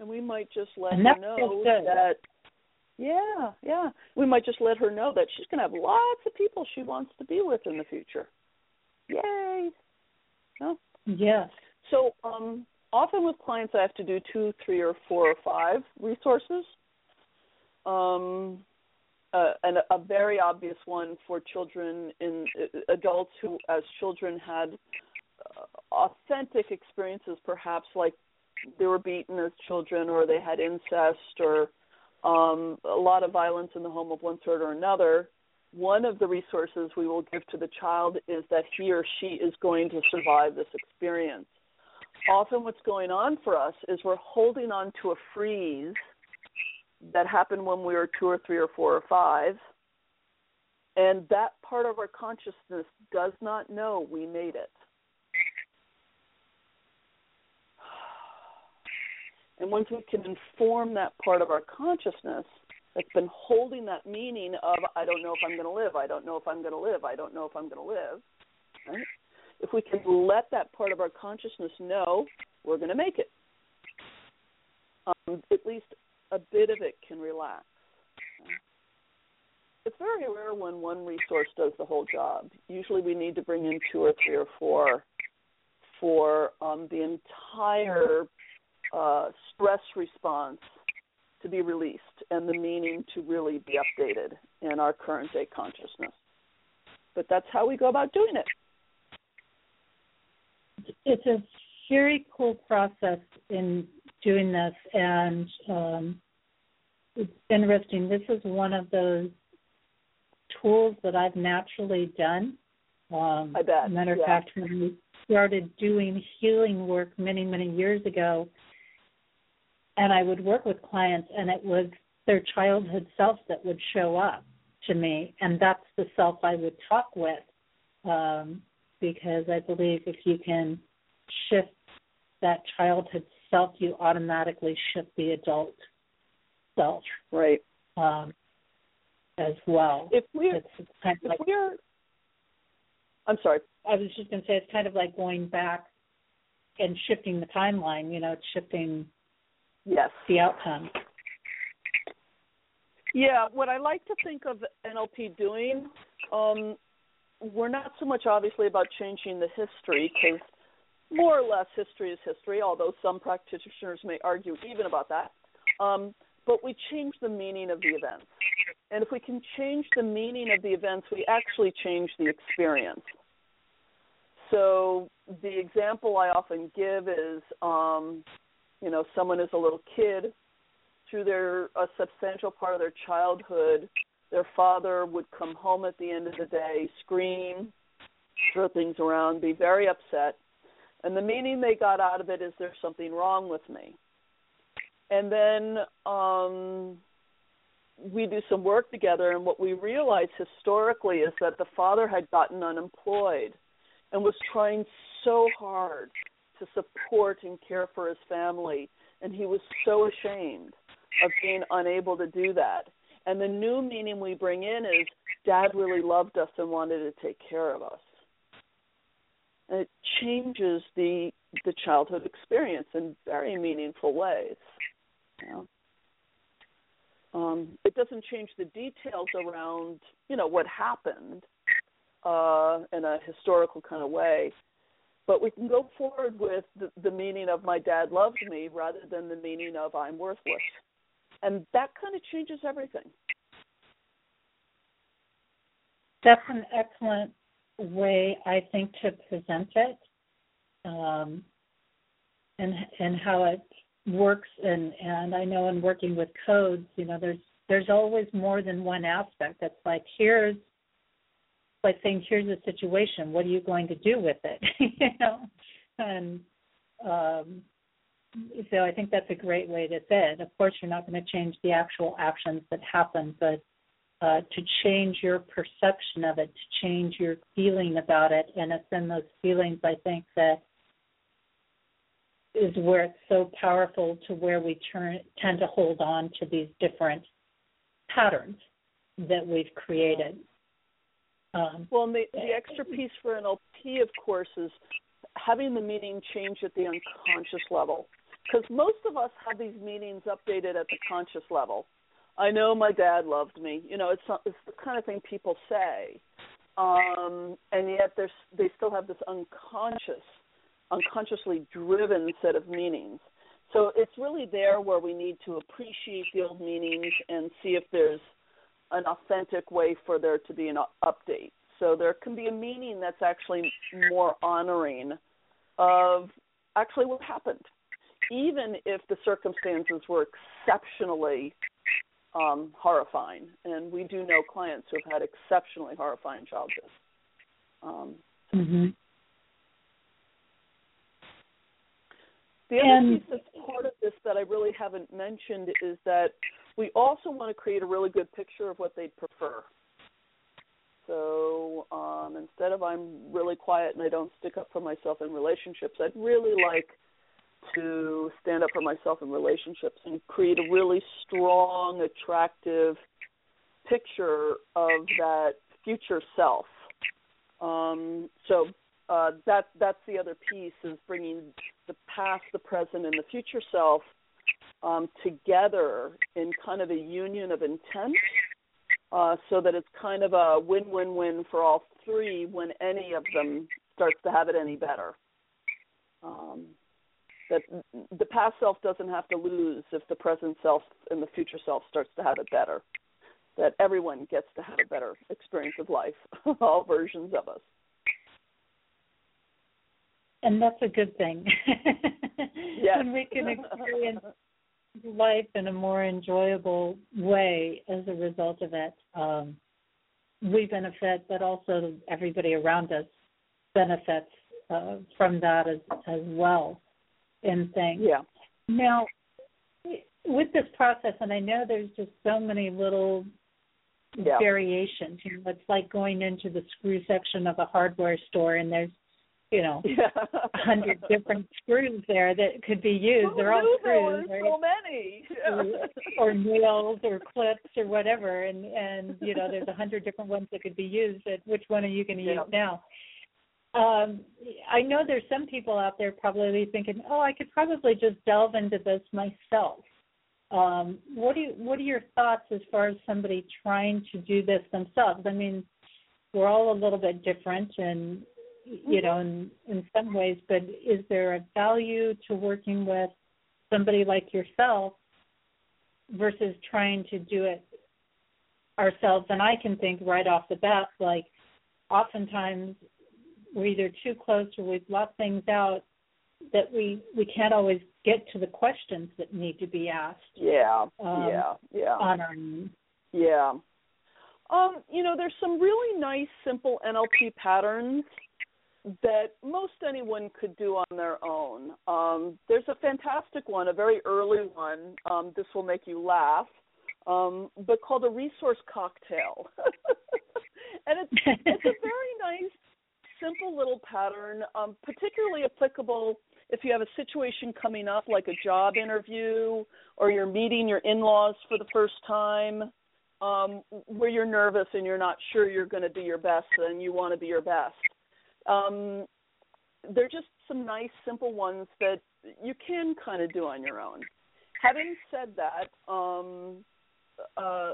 And we might just let And her know that yeah, yeah. We might just let her know that she's going to have lots of people she wants to be with in the future. Yay. No? Yes. So, um often with clients I have to do 2, 3 or 4 or 5 resources. Um uh, and a, a very obvious one for children in uh, adults who as children had uh, authentic experiences perhaps like they were beaten as children or they had incest or um, a lot of violence in the home of one sort or another, one of the resources we will give to the child is that he or she is going to survive this experience. Often, what's going on for us is we're holding on to a freeze that happened when we were two or three or four or five, and that part of our consciousness does not know we made it. And once we can inform that part of our consciousness that's been holding that meaning of, I don't know if I'm going to live, I don't know if I'm going to live, I don't know if I'm going to live, right? If we can let that part of our consciousness know we're going to make it, um, at least a bit of it can relax. It's very rare when one resource does the whole job. Usually we need to bring in two or three or four for um, the entire uh, stress response to be released and the meaning to really be updated in our current day consciousness. But that's how we go about doing it. It's a very cool process in doing this, and um, it's interesting. This is one of those tools that I've naturally done. Um, I bet, Matter of yeah. fact, when we started doing healing work many, many years ago, and I would work with clients, and it was their childhood self that would show up to me, and that's the self I would talk with, um, because I believe if you can shift that childhood self, you automatically shift the adult self Right. um, as well. If we're It's, it's kind of if like we're I'm sorry. I was just going to say it's kind of like going back and shifting the timeline. You know, it's shifting Yes. the outcome. Yeah, what I like to think of NLP doing, um, we're not so much obviously about changing the history because more or less history is history, although some practitioners may argue even about that. Um, but we change the meaning of the events. And if we can change the meaning of the events, we actually change the experience. So the example I often give is, um, you know, someone is a little kid through their a substantial part of their childhood, their father would come home at the end of the day, scream, throw things around, be very upset, and the meaning they got out of it is there's something wrong with me. and then um, we do some work together, and what we realized historically is that the father had gotten unemployed and was trying so hard to support and care for his family, and he was so ashamed of being unable to do that. And the new meaning we bring in is dad really loved us and wanted to take care of us. And it changes the the childhood experience in very meaningful ways. You know? um, it doesn't change the details around you know what happened uh, in a historical kind of way, but we can go forward with the, the meaning of my dad loves me rather than the meaning of I'm worthless, and that kind of changes everything. That's an excellent way, I think, to present it, um, and and how it works and and I know in working with codes, you know, there's there's always more than one aspect. It's like here's like saying here's a situation. What are you going to do with it? you know, and um, so I think that's a great way to say it. Of course, you're not going to change the actual actions that happen, but uh, to change your perception of it, to change your feeling about it, and it's in those feelings I think that is where it's so powerful to where we turn, tend to hold on to these different patterns that we've created. Um, well, the, the extra piece for NLP, of course, is having the meaning change at the unconscious level. Because most of us have these meanings updated at the conscious level. I know my dad loved me. You know, it's it's the kind of thing people say, um, and yet there's they still have this unconscious unconsciously driven set of meanings. So it's really there where we need to appreciate the old meanings and see if there's an authentic way for there to be an update. So there can be a meaning that's actually more honoring of actually what happened, even if the circumstances were exceptionally um, horrifying. And we do know clients who have had exceptionally horrifying childhoods. Um, mm-hmm. The other and, piece that's part of this that I really haven't mentioned is that we also want to create a really good picture of what they'd prefer. So um, instead of I'm really quiet and I don't stick up for myself in relationships, I'd really like to stand up for myself in relationships and create a really strong, attractive picture of that future self. Um, so uh, that that's the other piece is bringing the past, the present, and the future self um, together in kind of a union of intent, uh, so that it's kind of a win-win-win for all three when any of them starts to have it any better. Um, that the past self doesn't have to lose if the present self and the future self starts to have it better. That everyone gets to have a better experience of life, all versions of us and that's a good thing. yes. when we can experience life in a more enjoyable way as a result of it, um, we benefit, but also everybody around us benefits uh, from that as as well. In things. Yeah. Now, with this process, and I know there's just so many little yeah. variations. You know, it's like going into the screw section of a hardware store, and there's you know, a hundred different screws there that could be used. Who They're all screws, right? so many, or, or nails, or clips, or whatever. And and you know, there's a hundred different ones that could be used. But which one are you going to yeah. use now? Um, I know there's some people out there probably thinking, oh, I could probably just delve into this myself. Um, what do you, what are your thoughts as far as somebody trying to do this themselves? I mean, we're all a little bit different, and you know, in, in some ways, but is there a value to working with somebody like yourself versus trying to do it ourselves? And I can think right off the bat, like, oftentimes we're either too close or we've left things out that we we can't always get to the questions that need to be asked. Yeah, um, yeah, yeah. On our own. Yeah. Um, you know, there's some really nice, simple NLP patterns that most anyone could do on their own. Um, there's a fantastic one, a very early one. Um, this will make you laugh, um, but called a resource cocktail. and it's it's a very nice, simple little pattern, um, particularly applicable if you have a situation coming up like a job interview or you're meeting your in-laws for the first time um, where you're nervous and you're not sure you're going to do your best and you want to be your best um, they're just some nice, simple ones that you can kind of do on your own. Having said that, um, uh,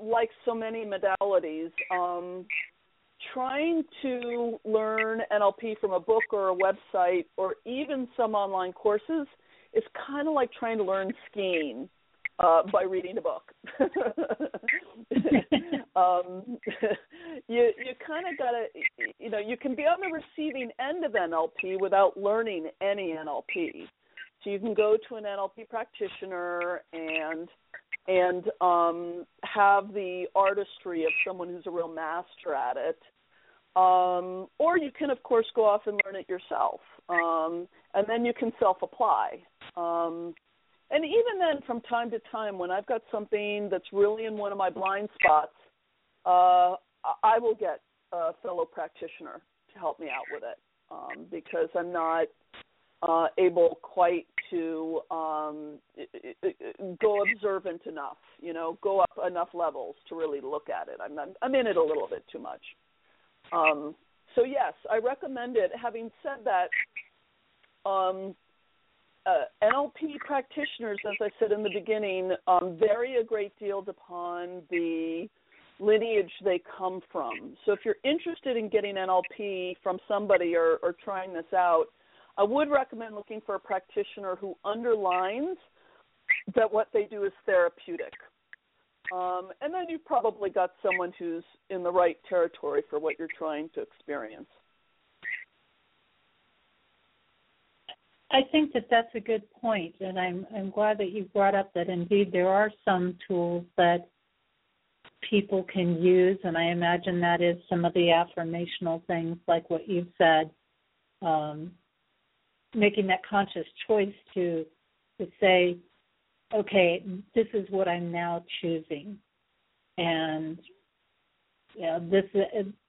like so many modalities, um, trying to learn NLP from a book or a website or even some online courses is kind of like trying to learn skiing uh, by reading a book. um, you you kind of gotta you know you can be on the receiving end of NLP without learning any NLP. So you can go to an NLP practitioner and and um, have the artistry of someone who's a real master at it. Um, or you can, of course, go off and learn it yourself, um, and then you can self-apply. Um, and even then, from time to time, when I've got something that's really in one of my blind spots, uh, I will get a fellow practitioner to help me out with it um, because I'm not uh, able quite to um, go observant enough, you know, go up enough levels to really look at it. I'm, I'm in it a little bit too much. Um, so yes, I recommend it. Having said that, um, uh, NLP practitioners, as I said in the beginning, um, vary a great deal upon the lineage they come from. So if you're interested in getting NLP from somebody or, or trying this out, I would recommend looking for a practitioner who underlines that what they do is therapeutic. Um, and then you've probably got someone who's in the right territory for what you're trying to experience. I think that that's a good point, and I'm I'm glad that you brought up that indeed there are some tools that people can use, and I imagine that is some of the affirmational things like what you've said, um, making that conscious choice to to say, okay, this is what I'm now choosing, and know, this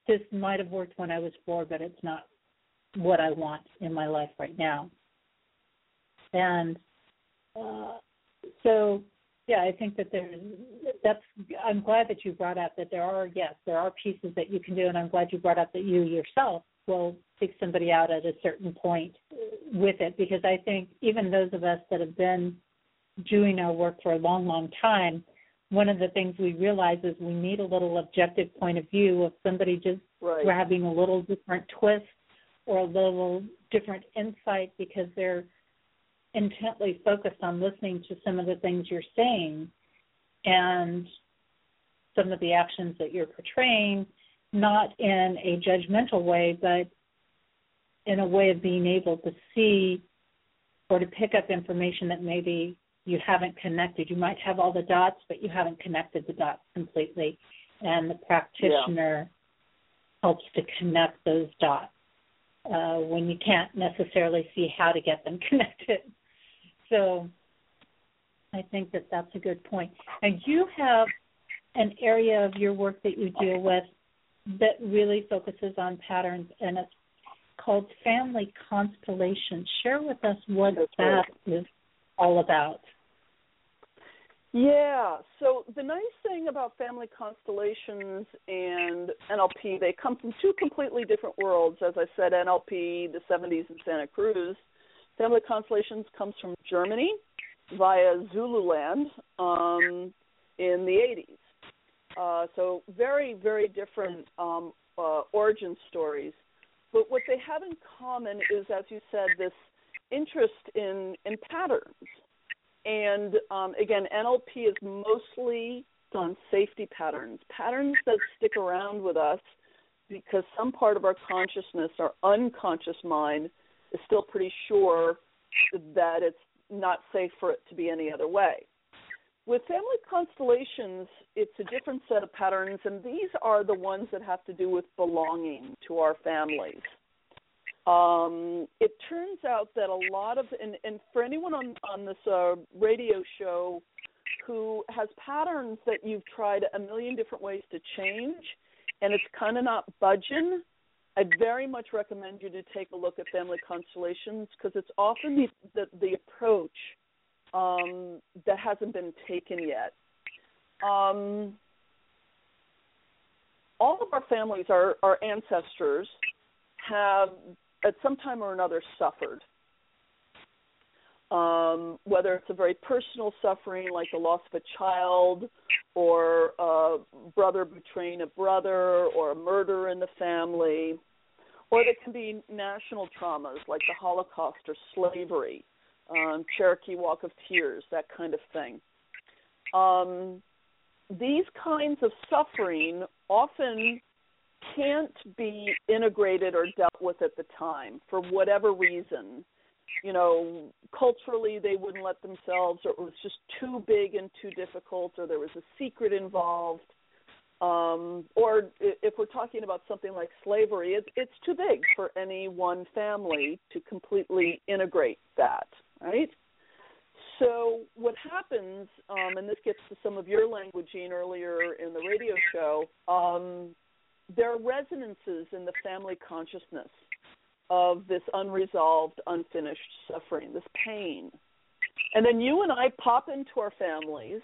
this might have worked when I was four, but it's not what I want in my life right now. And uh, so, yeah, I think that there's that's. I'm glad that you brought up that there are yes, there are pieces that you can do, and I'm glad you brought up that you yourself will take somebody out at a certain point with it because I think even those of us that have been doing our work for a long, long time, one of the things we realize is we need a little objective point of view of somebody just right. grabbing a little different twist or a little different insight because they're intently focused on listening to some of the things you're saying and some of the actions that you're portraying, not in a judgmental way, but in a way of being able to see or to pick up information that maybe you haven't connected. You might have all the dots, but you haven't connected the dots completely. And the practitioner yeah. helps to connect those dots uh, when you can't necessarily see how to get them connected. So I think that that's a good point. And you have an area of your work that you deal with that really focuses on patterns, and it's called Family Constellation. Share with us what that's that right. is all about. Yeah. So the nice thing about family constellations and NLP, they come from two completely different worlds. As I said, NLP, the 70s in Santa Cruz, Family Constellations comes from Germany via Zululand um, in the 80s. Uh, so very, very different um, uh, origin stories. But what they have in common is, as you said, this interest in, in patterns. And um, again, NLP is mostly on safety patterns, patterns that stick around with us because some part of our consciousness, our unconscious mind, is still pretty sure that it's not safe for it to be any other way. With family constellations, it's a different set of patterns, and these are the ones that have to do with belonging to our families. Um, it turns out that a lot of, and, and for anyone on on this uh, radio show who has patterns that you've tried a million different ways to change, and it's kind of not budging, I'd very much recommend you to take a look at family constellations because it's often the, the, the approach um, that hasn't been taken yet. Um, all of our families, our, our ancestors, have at some time or another suffered. Um, whether it's a very personal suffering like the loss of a child or a brother betraying a brother or a murder in the family, or there can be national traumas like the Holocaust or slavery, um, Cherokee Walk of Tears, that kind of thing. Um, these kinds of suffering often can't be integrated or dealt with at the time for whatever reason. You know, culturally they wouldn't let themselves, or it was just too big and too difficult, or there was a secret involved. Um, or if we're talking about something like slavery, it, it's too big for any one family to completely integrate that, right? So what happens, um, and this gets to some of your languaging earlier in the radio show, um, there are resonances in the family consciousness of this unresolved, unfinished suffering, this pain. And then you and I pop into our families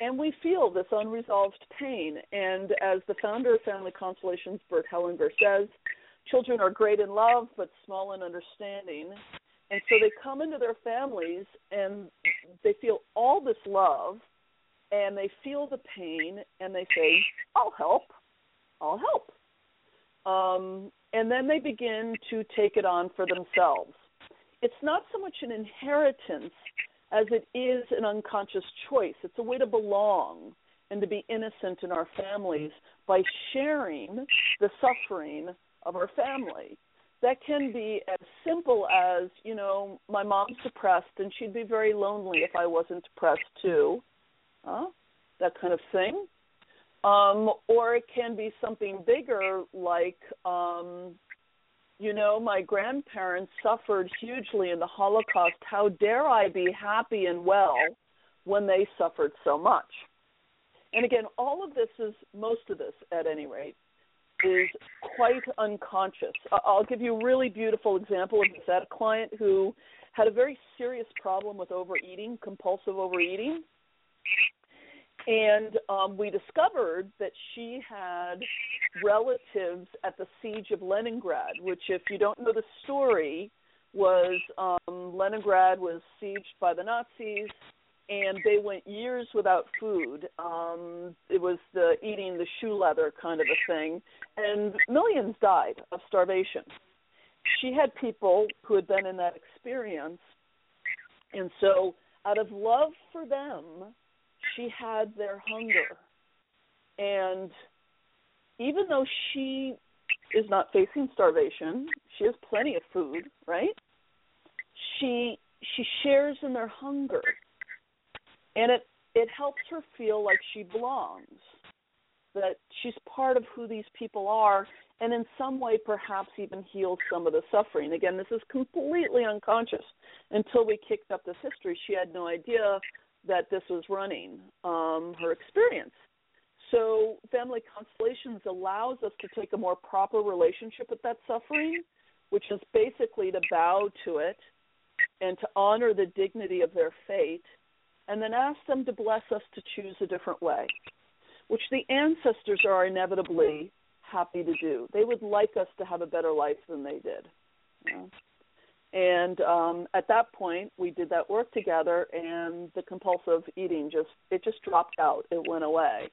and we feel this unresolved pain. And as the founder of Family Constellations, Bert Hellinger, says, children are great in love but small in understanding. And so they come into their families and they feel all this love and they feel the pain and they say, I'll help. I'll help. Um, and then they begin to take it on for themselves. It's not so much an inheritance as it is an unconscious choice. It's a way to belong and to be innocent in our families by sharing the suffering of our family. That can be as simple as, you know, my mom's depressed and she'd be very lonely if I wasn't depressed too. Huh? That kind of thing. Um, or it can be something bigger like um, you know, my grandparents suffered hugely in the Holocaust. How dare I be happy and well when they suffered so much? And again, all of this is, most of this at any rate, is quite unconscious. I'll give you a really beautiful example of this. I had a client who had a very serious problem with overeating, compulsive overeating. And um, we discovered that she had relatives at the siege of Leningrad, which, if you don't know the story, was um, Leningrad was sieged by the Nazis, and they went years without food. Um, it was the eating the shoe leather kind of a thing, and millions died of starvation. She had people who had been in that experience, and so out of love for them, she had their hunger. And even though she is not facing starvation, she has plenty of food, right? She she shares in their hunger. And it it helps her feel like she belongs. That she's part of who these people are and in some way perhaps even heals some of the suffering. Again, this is completely unconscious. Until we kicked up this history, she had no idea that this was running um, her experience. So, family constellations allows us to take a more proper relationship with that suffering, which is basically to bow to it and to honor the dignity of their fate, and then ask them to bless us to choose a different way, which the ancestors are inevitably happy to do. They would like us to have a better life than they did. You know? And um at that point we did that work together and the compulsive eating just it just dropped out. It went away.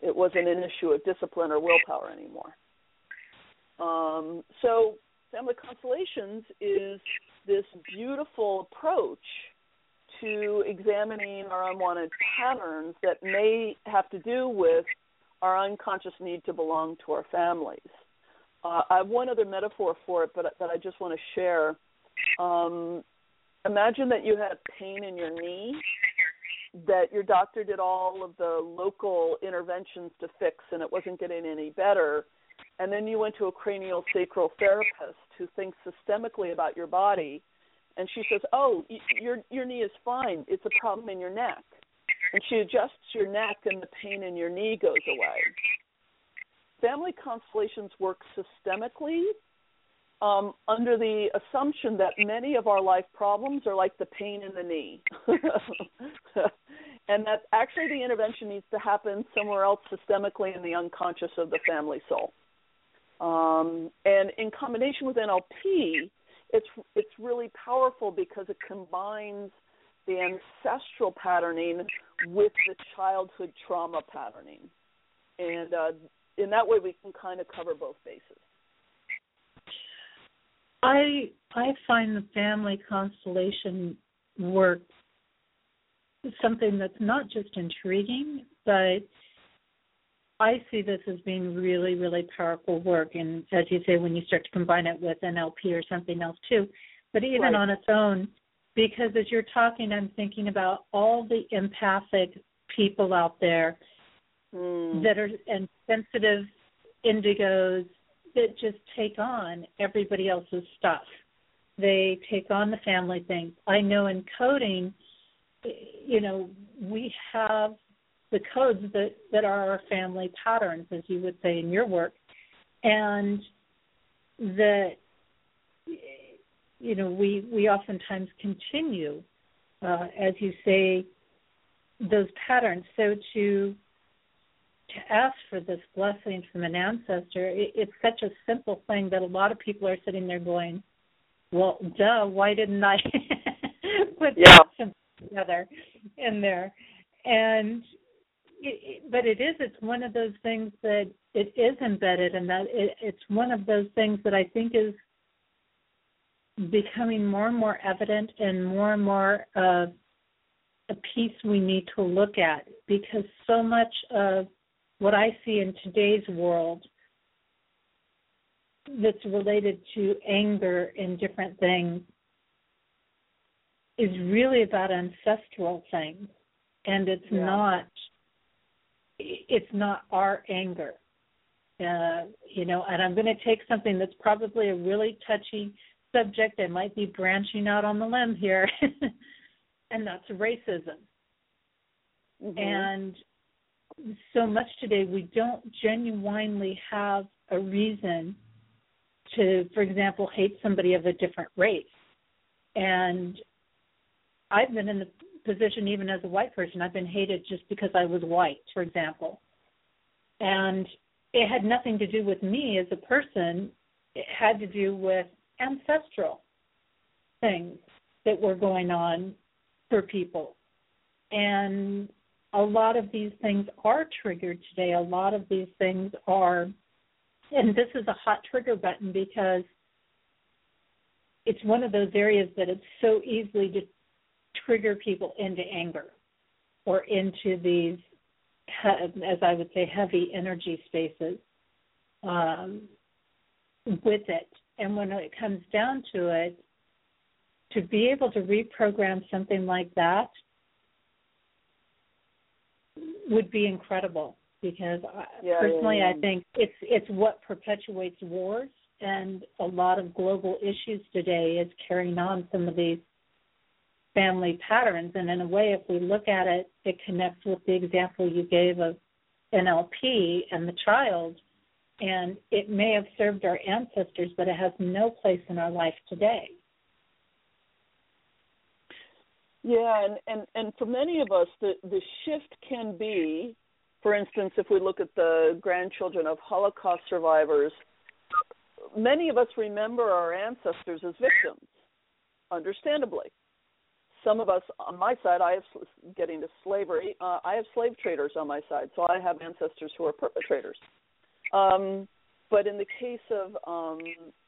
It wasn't an issue of discipline or willpower anymore. Um so family constellations is this beautiful approach to examining our unwanted patterns that may have to do with our unconscious need to belong to our families. Uh, I have one other metaphor for it, but that I just want to share um, imagine that you had pain in your knee that your doctor did all of the local interventions to fix and it wasn't getting any better and then you went to a cranial sacral therapist who thinks systemically about your body, and she says, "Oh, your your knee is fine. It's a problem in your neck," and she adjusts your neck, and the pain in your knee goes away. Family constellations work systemically um, under the assumption that many of our life problems are like the pain in the knee. and that actually the intervention needs to happen somewhere else systemically in the unconscious of the family soul. Um, and in combination with NLP, it's it's really powerful because it combines the ancestral patterning with the childhood trauma patterning, and uh, in that way we can kind of cover both bases. I I find the family constellation work something that's not just intriguing, but I see this as being really, really powerful work. And as you say, when you start to combine it with NLP or something else too, but even right. on its own, because as you're talking, I'm thinking about all the empathic people out there mm. that are and sensitive indigos that just take on everybody else's stuff. They take on the family thing. I know in coding, you know, we have the codes that that are our family patterns, as you would say in your work, and that you know we we oftentimes continue, uh, as you say, those patterns. So to to ask for this blessing from an ancestor, it, it's such a simple thing that a lot of people are sitting there going, "Well, duh, why didn't I put yeah. that together in there?" And it, but it is it's one of those things that it is embedded and that it, it's one of those things that I think is becoming more and more evident and more and more of a piece we need to look at because so much of what I see in today's world that's related to anger and different things is really about ancestral things and it's yeah. not it's not our anger. Uh, you know, and I'm going to take something that's probably a really touchy subject. I might be branching out on the limb here, and that's racism. Mm-hmm. And so much today, we don't genuinely have a reason to, for example, hate somebody of a different race. And I've been in the position even as a white person. I've been hated just because I was white, for example. And it had nothing to do with me as a person. It had to do with ancestral things that were going on for people. And a lot of these things are triggered today. A lot of these things are, and this is a hot trigger button because it's one of those areas that it's so easily to trigger people into anger or into these, as I would say, heavy energy spaces um, with it. And when it comes down to it, to be able to reprogram something like that would be incredible because yeah, personally yeah, yeah. I think it's it's what perpetuates wars and a lot of global issues today is carrying on some of these family patterns. And in a way, if we look at it, it connects with the example you gave of NLP and the child. And it may have served our ancestors, but it has no place in our life today. Yeah, and, and, and for many of us, the, the shift can be, for instance, if we look at the grandchildren of Holocaust survivors, many of us remember our ancestors as victims, understandably some of us on my side, I have getting to slavery. Uh, I have slave traders on my side, so I have ancestors who are perpetrators. Um, but in the case of um,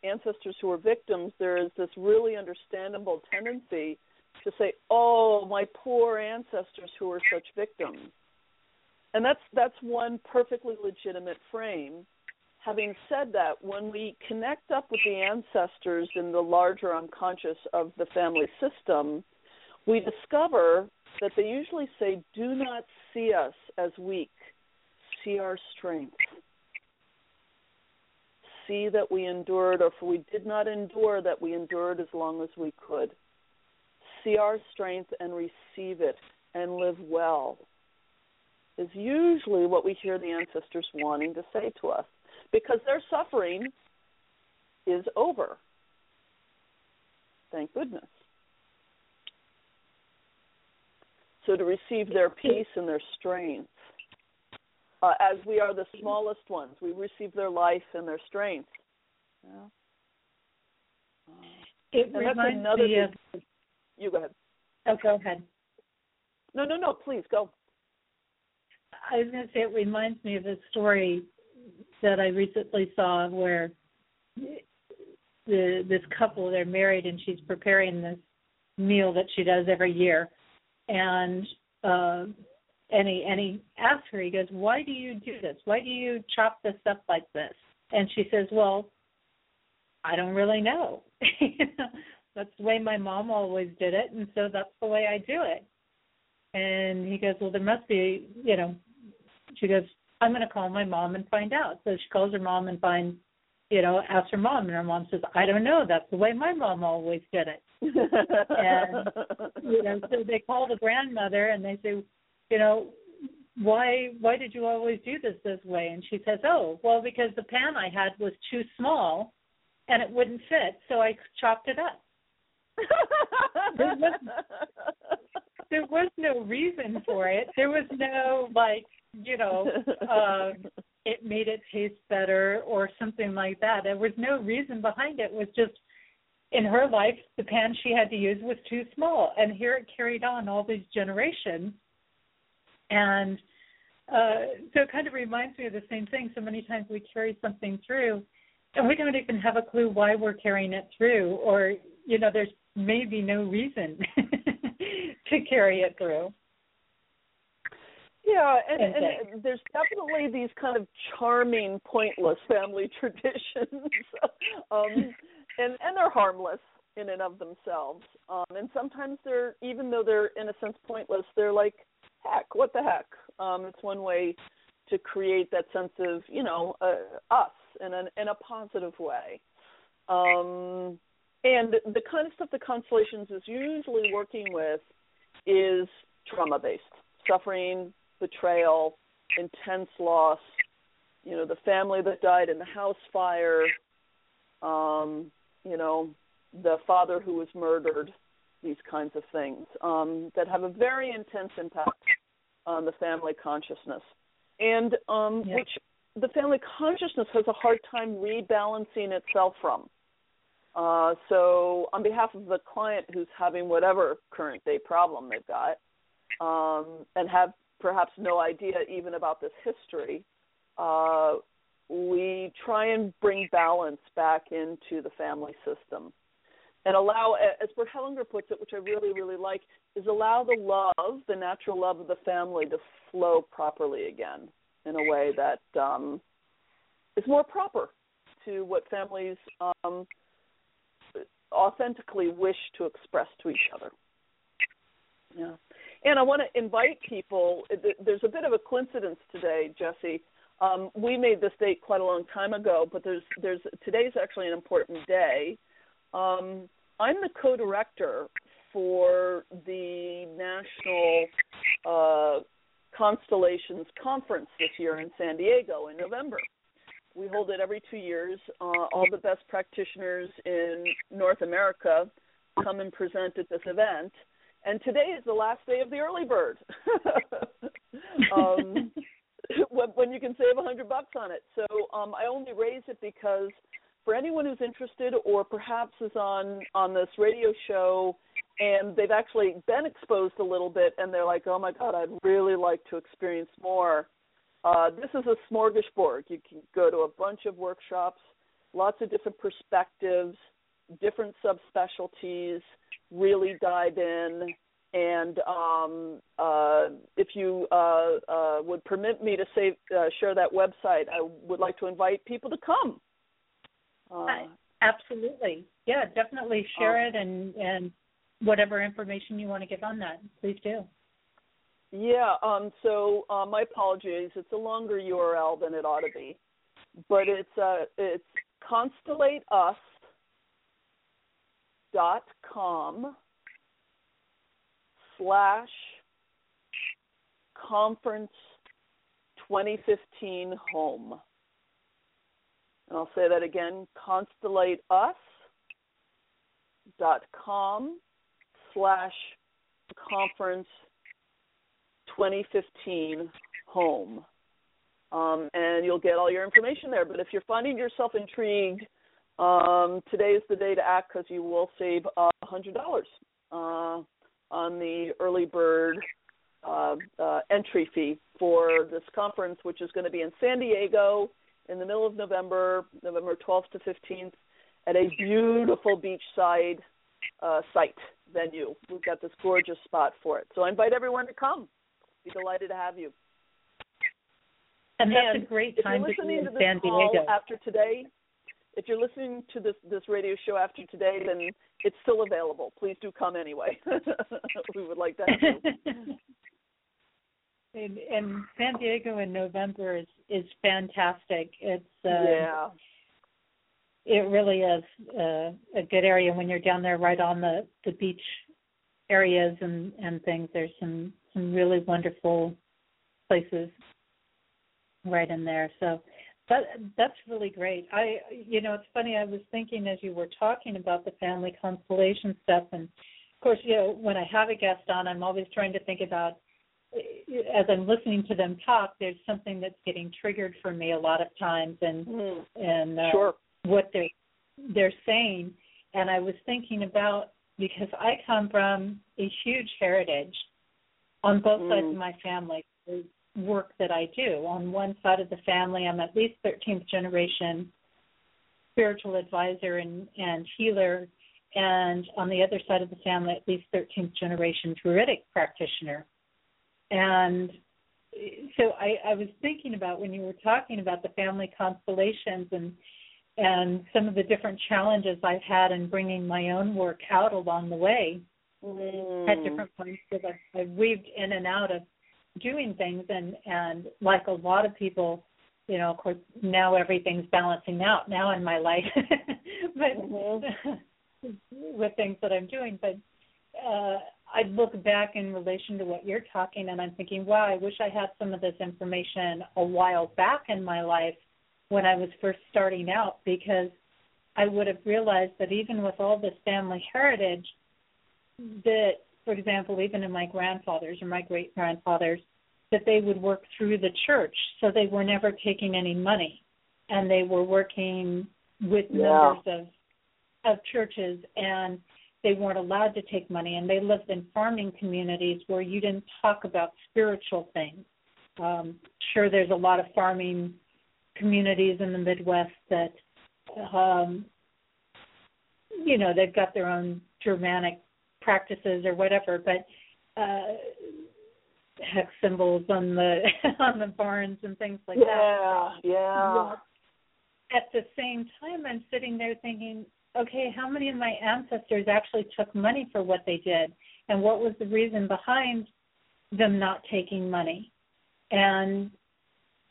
ancestors who are victims, there is this really understandable tendency to say, "Oh, my poor ancestors who are such victims," and that's that's one perfectly legitimate frame. Having said that, when we connect up with the ancestors in the larger unconscious of the family system, we discover that they usually say, Do not see us as weak, see our strength. see that we endured, or if we did not endure, that we endured as long as we could. See our strength and receive it and live well is usually what we hear the ancestors wanting to say to us because their suffering is over. Thank goodness. So to receive their peace and their strength uh, as we are the smallest ones. We receive their life and their strength. Yeah. Uh, it and reminds that's me of. You go ahead. Oh, go ahead. No, no, no. Please go. I was going to say it reminds me of a story that I recently saw where the this couple they're married and she's preparing this meal that she does every year, and uh, and he and he asks her, he goes, Why do you do this? Why do you chop this up like this? And she says, Well, I don't really know. that's the way my mom always did it and so that's the way I do it. And he goes, Well there must be you know she goes, I'm gonna call my mom and find out. So she calls her mom and finds you know, asks her mom and her mom says, I don't know, that's the way my mom always did it. and you know, so they call the grandmother and they say, you know, why why did you always do this this way? And she says, oh, well, because the pan I had was too small and it wouldn't fit, so I chopped it up. There, was, there was no reason for it. There was no like, you know, uh, it made it taste better or something like that. There was no reason behind it. It was just in her life the pan she had to use was too small, and here it carried on all these generations and uh, so it kind of reminds me of the same thing. So many times we carry something through, and we don't even have a clue why we're carrying it through, or you know, there's maybe no reason to carry it through. Yeah, and, and, and there's definitely these kind of charming, pointless family traditions, um, and and they're harmless in and of themselves. Um, and sometimes they're, even though they're in a sense pointless, they're like heck, what the heck? Um, it's one way to create that sense of you know uh, us in an in a positive way. Um, and the kind of stuff the constellations is usually working with is trauma based, suffering, betrayal, intense loss. You know, the family that died in the house fire. Um, you know, the father who was murdered these kinds of things um, that have a very intense impact on the family consciousness, and um, yeah. which the family consciousness has a hard time rebalancing itself from. Uh, so, on behalf of the client who's having whatever current day problem they've got, um, and have perhaps no idea even about this history, uh, we try and bring balance back into the family system and allow, as Bert Hellinger puts it, which I really, really like, is allow the love, the natural love of the family, to flow properly again in a way that um, is more proper to what families um, authentically wish to express to each other. Yeah. And I want to invite people. There's a bit of a coincidence today, Jesse. Um, we made this date quite a long time ago, but there's there's today's actually an important day. Um, I'm the co-director for the National uh, Constellations Conference this year in San Diego in November. We hold it every two years. Uh, all the best practitioners in North America come and present at this event. And today is the last day of the early bird. um, when you can save a hundred bucks on it. So um, I only raise it because for anyone who's interested or perhaps is on on this radio show and they've actually been exposed a little bit and they're like, oh my god, I'd really like to experience more. Uh, this is a smorgasbord. You can go to a bunch of workshops, lots of different perspectives, different subspecialties. Really dive in, and um, uh, if you uh, uh, would permit me to say, uh, share that website, I would like to invite people to come. Uh, Absolutely. Yeah, definitely share um, it and and whatever information you want to give on that, please do. Yeah. Um. So uh, my apologies. It's a longer URL than it ought to be, but it's uh it's constellateus.com slash conference 2015 home. And I'll say that again, constellateus.com slash conference 2015 home. Um, and you'll get all your information there. But if you're finding yourself intrigued, um, today is the day to act because you will save a $100 uh, on the early bird uh, uh, entry fee for this conference, which is going to be in San Diego in the middle of November, November 12th to 15th, at a beautiful beachside uh, site venue. We've got this gorgeous spot for it. So I invite everyone to come. Be delighted to have you. And that's and a great time to be in to San Diego. After today, if you're listening to this this radio show after today, then it's still available. Please do come anyway. we would like that. and, and San Diego in November is is fantastic. It's uh, yeah. It really is uh, a good area when you're down there, right on the the beach areas and and things. There's some some really wonderful places right in there. So that that's really great. I you know it's funny. I was thinking as you were talking about the family constellation stuff, and of course you know when I have a guest on, I'm always trying to think about as I'm listening to them talk. There's something that's getting triggered for me a lot of times, and mm. and uh, sure. what they're they're saying. And I was thinking about because I come from a huge heritage on both mm. sides of my family the work that I do. On one side of the family, I'm at least 13th generation spiritual advisor and, and healer, and on the other side of the family, at least 13th generation Druidic practitioner. And so I, I was thinking about when you were talking about the family constellations and and some of the different challenges I've had in bringing my own work out along the way. Mm. At different points, because I've, I've weaved in and out of doing things and and like a lot of people you know of course now everything's balancing out now in my life but mm-hmm. with things that i'm doing but uh i look back in relation to what you're talking and i'm thinking wow i wish i had some of this information a while back in my life when i was first starting out because i would have realized that even with all this family heritage that for example, even in my grandfathers or my great grandfathers, that they would work through the church. So they were never taking any money. And they were working with yeah. members of of churches and they weren't allowed to take money and they lived in farming communities where you didn't talk about spiritual things. Um, sure there's a lot of farming communities in the Midwest that um you know, they've got their own Germanic practices or whatever, but uh hex symbols on the on the barns and things like yeah, that. Yeah, yeah. At the same time I'm sitting there thinking, okay, how many of my ancestors actually took money for what they did and what was the reason behind them not taking money? And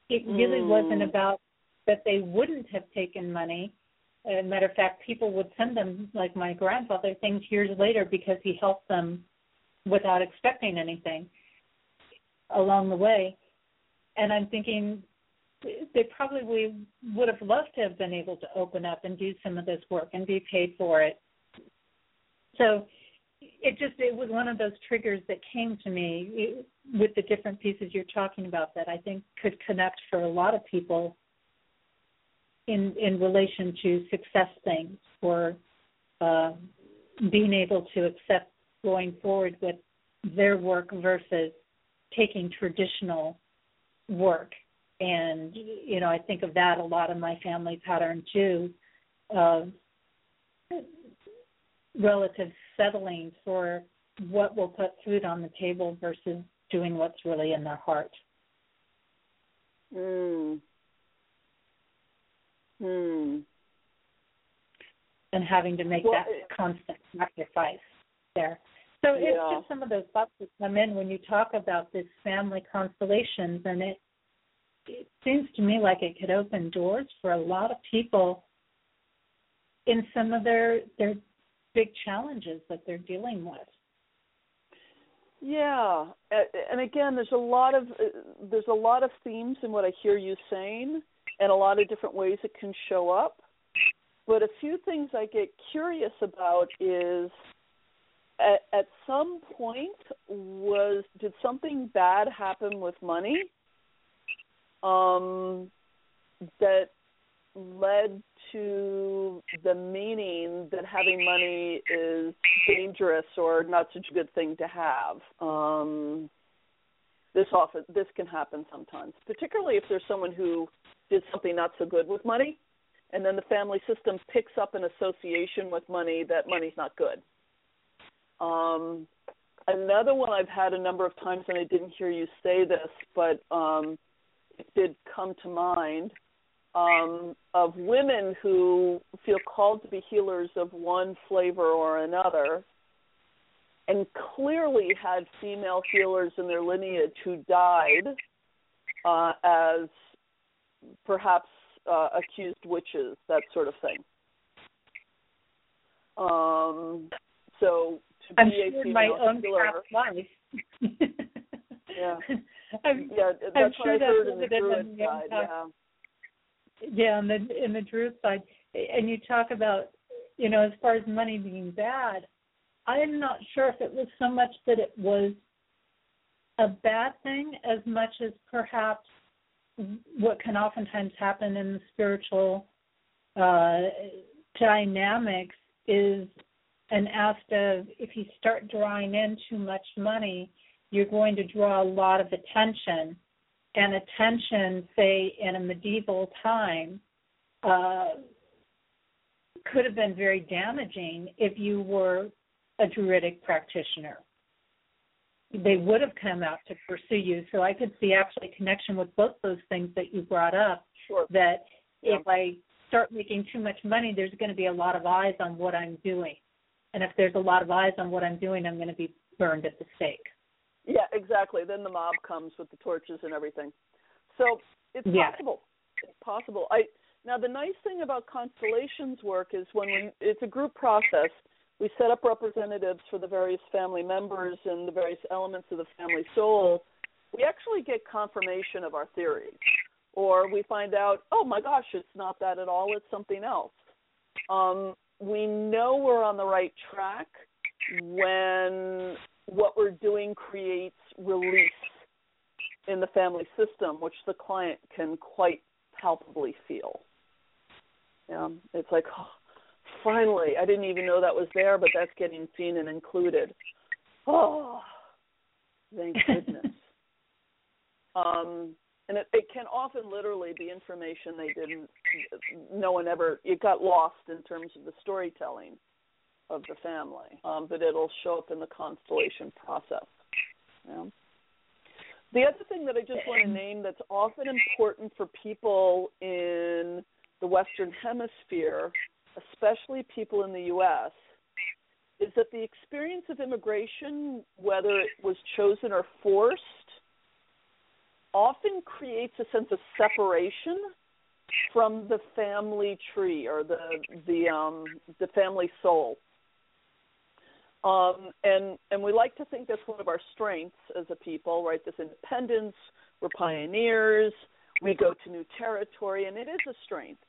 it really mm. wasn't about that they wouldn't have taken money as a matter of fact, people would send them, like my grandfather, things years later because he helped them without expecting anything along the way. And I'm thinking they probably would have loved to have been able to open up and do some of this work and be paid for it. So it just it was one of those triggers that came to me with the different pieces you're talking about that I think could connect for a lot of people in in relation to success things or uh, being able to accept going forward with their work versus taking traditional work and you know i think of that a lot in my family pattern too of relative settling for what will put food on the table versus doing what's really in their heart mm. Hmm. And having to make well, that it, constant sacrifice there. So yeah. it's just some of those thoughts that come in when you talk about this family constellations, and it it seems to me like it could open doors for a lot of people in some of their their big challenges that they're dealing with. Yeah, and again, there's a lot of there's a lot of themes in what I hear you saying, and a lot of different ways it can show up. But a few things I get curious about is at, at some point was did something bad happen with money um, that led to the meaning that having money is dangerous or not such a good thing to have. Um, this often this can happen sometimes, particularly if there's someone who did something not so good with money, and then the family system picks up an association with money that money's not good. Um, another one I've had a number of times, and I didn't hear you say this, but um, it did come to mind um, of women who feel called to be healers of one flavor or another, and clearly had female healers in their lineage who died uh, as perhaps uh, accused witches, that sort of thing. Um, so to I'm be sure a female my own healer, life. yeah, I'm, yeah, that's I'm what sure I heard in the Druid side. Yeah. yeah, on the in the Druid side, and you talk about, you know, as far as money being bad, I'm not sure if it was so much that it was a bad thing as much as perhaps what can oftentimes happen in the spiritual uh, dynamics is an aspect of if you start drawing in too much money, you're going to draw a lot of attention. And attention, say, in a medieval time, uh, could have been very damaging if you were a druidic practitioner. They would have come out to pursue you. So I could see actually connection with both those things that you brought up. Sure. That Yeah. if I start making too much money, there's going to be a lot of eyes on what I'm doing. And if there's a lot of eyes on what I'm doing, I'm going to be burned at the stake. Yeah, exactly. Then the mob comes with the torches and everything. So it's Yeah. possible. It's possible. I now the nice thing about constellations work is when we, it's a group process. We set up representatives for the various family members and the various elements of the family soul. We actually get confirmation of our theories, or we find out, oh my gosh, it's not that at all. It's something else. Um, we know we're on the right track when what we're doing creates release in the family system, which the client can quite palpably feel. Yeah, it's like, oh, finally, I didn't even know that was there, but that's getting seen and included. Oh, thank goodness. um, and it, it can often literally be information they didn't, no one ever, it got lost in terms of the storytelling of the family, um, but it'll show up in the constellation process. Yeah. The other thing that I just want to name that's often important for people in the Western Hemisphere, especially people in the U.S., is that the experience of immigration, whether it was chosen or forced, often creates a sense of separation from the family tree or the the um, the family soul. Um, and and we like to think that's one of our strengths as a people, right? This independence, we're pioneers, we go to new territory, and it is a strength.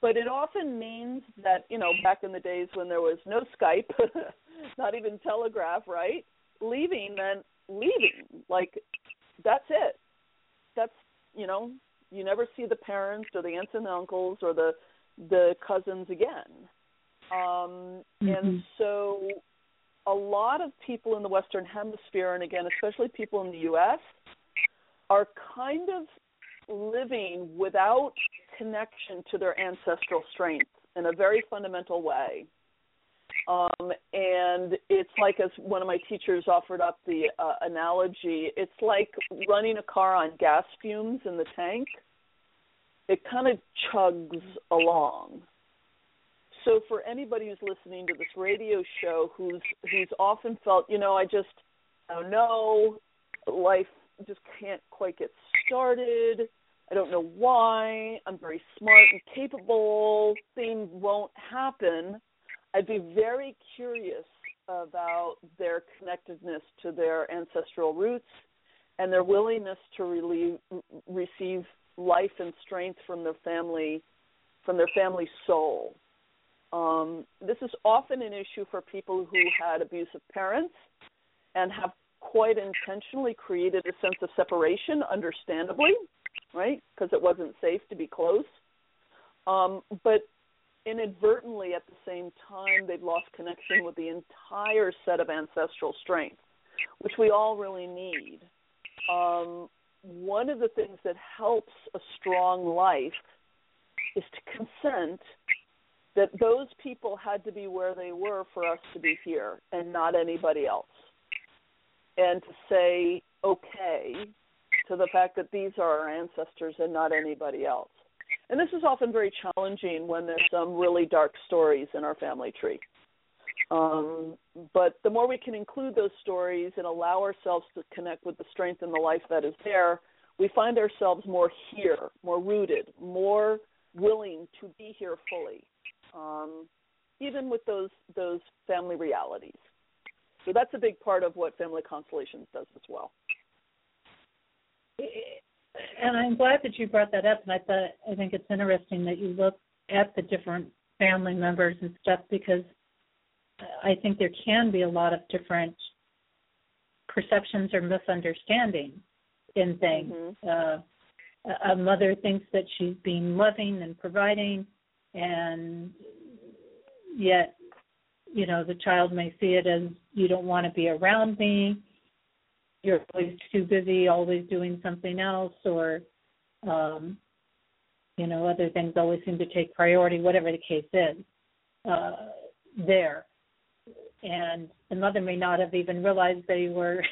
But it often means that you know, back in the days when there was no Skype, not even telegraph, right? Leaving meant leaving. Like that's it. That's you know, you never see the parents or the aunts and uncles or the the cousins again. Um, Mm-hmm. And so a lot of people in the Western Hemisphere, and again, especially people in the U.S., are kind of living without connection to their ancestral strength in a very fundamental way. Um, and it's like, as one of my teachers offered up the uh, analogy, it's like running a car on gas fumes in the tank. It kind of chugs along so for anybody who's listening to this radio show who's who's often felt you know i just i don't know life just can't quite get started I don't know why. I'm very smart and capable. Things won't happen. I'd be very curious about their connectedness to their ancestral roots and their willingness to relieve, receive life and strength from their family from their family soul. Um, this is often an issue for people who had abusive parents and have quite intentionally created a sense of separation, understandably, right? Because it wasn't safe to be close. Um, but inadvertently, at the same time, they've lost connection with the entire set of ancestral strength, which we all really need. Um, one of the things that helps a strong life is to consent that those people had to be where they were for us to be here and not anybody else. And to say okay to the fact that these are our ancestors and not anybody else. And this is often very challenging when there's some really dark stories in our family tree. Um, but the more we can include those stories and allow ourselves to connect with the strength and the life that is there, we find ourselves more here, more rooted, more willing to be here fully, um, even with those those family realities. So that's a big part of what Family Constellations does as well. And I'm glad that you brought that up. And I thought I think it's interesting that you look at the different family members and stuff because I think there can be a lot of different perceptions or misunderstandings in things. Mm-hmm. Uh, a mother thinks that she's being loving and providing and yet you know the child may see it as you don't want to be around me you're always too busy always doing something else or um you know other things always seem to take priority whatever the case is uh there. And the mother may not have even realized they were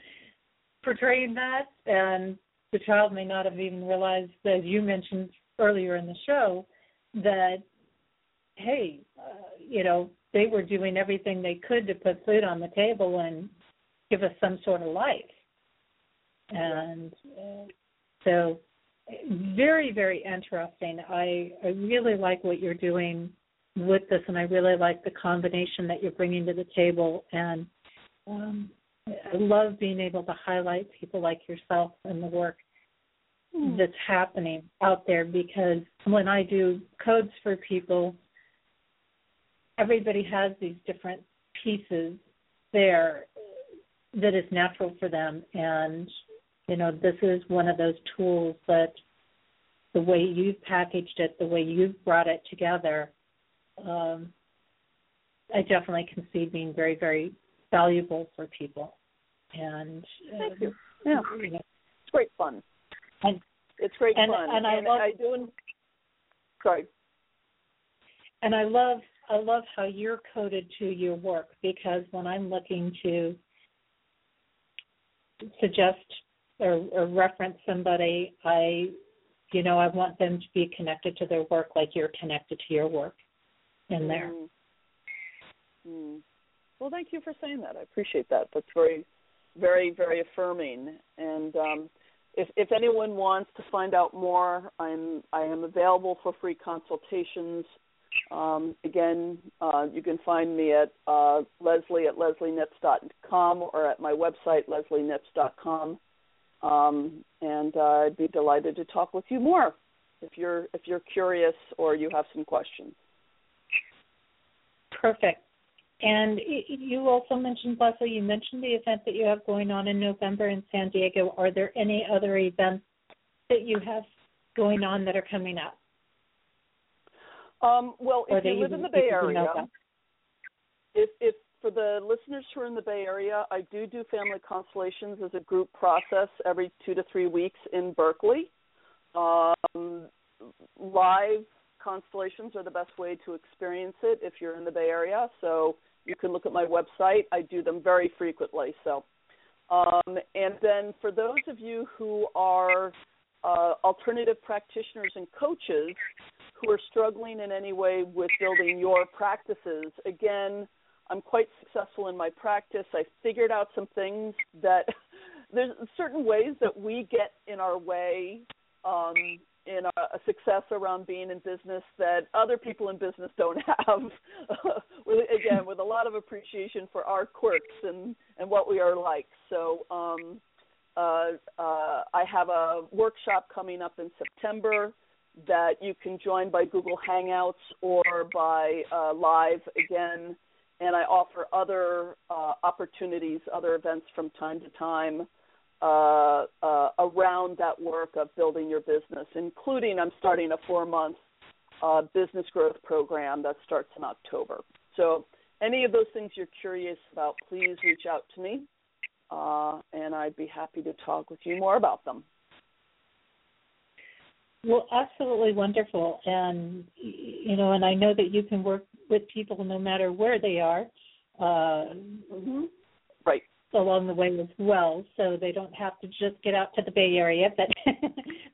portraying that and the child may not have even realized, as you mentioned earlier in the show, that hey, uh, you know, they were doing everything they could to put food on the table and give us some sort of life. And uh, so, very, very interesting. I, I really like what you're doing with this, and I really like the combination that you're bringing to the table. And um, I love being able to highlight people like yourself and the work hmm. that's happening out there because when I do codes for people, everybody has these different pieces there that is natural for them and you know this is one of those tools that the way you've packaged it the way you've brought it together um, i definitely can see being very very valuable for people. And thank you. Yeah, it's great fun. And it's great and, fun. And I and love. I do. Sorry. And I love I love how you're coded to your work because when I'm looking to suggest or, or reference somebody, I you know I want them to be connected to their work like you're connected to your work in there. Mm. Mm. Well, thank you for saying that. I appreciate that. That's very, very, very affirming. And um, if if anyone wants to find out more, I'm I am available for free consultations. Um, again, uh, you can find me at uh, Leslie at leslienipps.com or at my website leslienipps.com, um, and uh, I'd be delighted to talk with you more if you're if you're curious or you have some questions. Perfect. And you also mentioned, Leslie, you mentioned the event that you have going on in November in San Diego. Are there any other events that you have going on that are coming up? Um, well, if you live in the Bay Area, if, if for the listeners who are in the Bay Area, I do do family constellations as a group process every two to three weeks in Berkeley. Um, live constellations are the best way to experience it if you're in the Bay Area. So you can look at my website. I do them very frequently. So, um, and then for those of you who are uh, alternative practitioners and coaches who are struggling in any way with building your practices, again, I'm quite successful in my practice. I figured out some things that there's certain ways that we get in our way um, in a, a success around being in business that other people in business don't have. with, again, with a lot of appreciation for our quirks and and what we are like. So. Um, uh, uh, I have a workshop coming up in September that you can join by Google Hangouts or by uh, live again. And I offer other uh, opportunities, other events from time to time uh, uh, around that work of building your business, including I'm starting a four month uh, business growth program that starts in October. So, any of those things you're curious about, please reach out to me, uh, and I'd be happy to talk with you more about them. Well, absolutely wonderful, and you know, and I know that you can work with people no matter where they are. Uh, mm-hmm. Right along the way as well, so they don't have to just get out to the Bay Area. But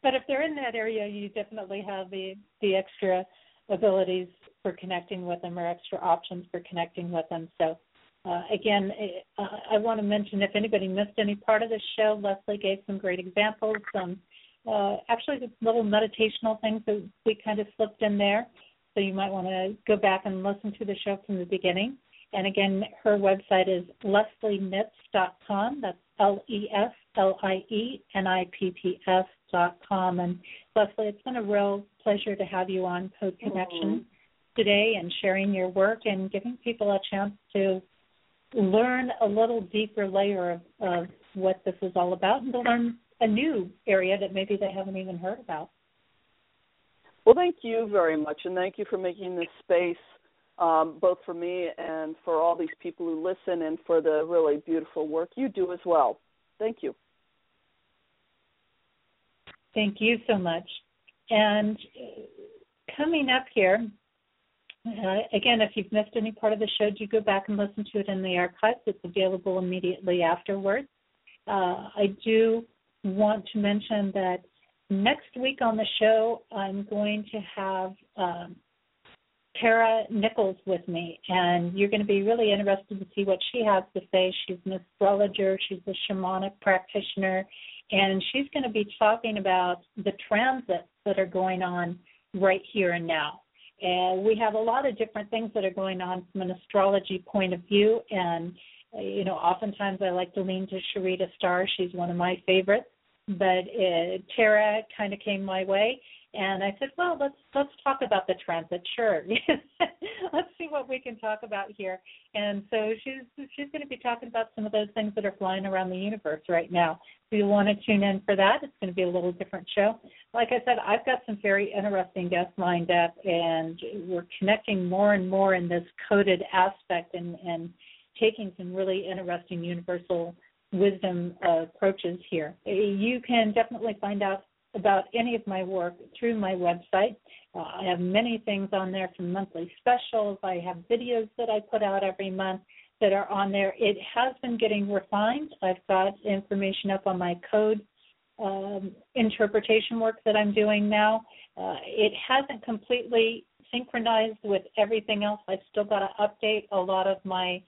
but if they're in that area, you definitely have the the extra abilities for connecting with them or extra options for connecting with them. So uh, again, uh, I want to mention if anybody missed any part of the show, Leslie gave some great examples, some uh, actually the little meditational things that we kind of slipped in there. So you might want to go back and listen to the show from the beginning. And again, her website is leslienipps.com. That's L E S L I E N I P P S dot com. And Leslie, it's been a real pleasure to have you on Code Connection mm-hmm. today and sharing your work and giving people a chance to learn a little deeper layer of, of what this is all about and to learn a new area that maybe they haven't even heard about. Well, thank you very much, and thank you for making this space um, both for me and for all these people who listen and for the really beautiful work you do as well. Thank you. Thank you so much. And uh, coming up here, uh, again, if you've missed any part of the show, do go back and listen to it in the archives. It's available immediately afterwards. Uh, I do want to mention that next week on the show, I'm going to have um, Tara Nichols with me, and you're going to be really interested to see what she has to say. She's an astrologer, she's a shamanic practitioner, and she's going to be talking about the transits that are going on right here and now. And we have a lot of different things that are going on from an astrology point of view, and you know, oftentimes I like to lean to Sharita Starr. She's one of my favorites, but uh, Tara kind of came my way and I said, well, let's let's talk about the transit. Sure, let's see what we can talk about here. And so she's she's going to be talking about some of those things that are flying around the universe right now. If you want to tune in for that, it's going to be a little different show. Like I said, I've got some very interesting guests lined up, and we're connecting more and more in this coded aspect and and taking some really interesting universal wisdom uh, approaches here. You can definitely find out about any of my work through my website. Uh, I have many things on there from monthly specials. I have videos that I put out every month that are on there. It has been getting refined. I've got information up on my code um, interpretation work that I'm doing now. Uh, it hasn't completely synchronized with everything else. I've still got to update a lot of my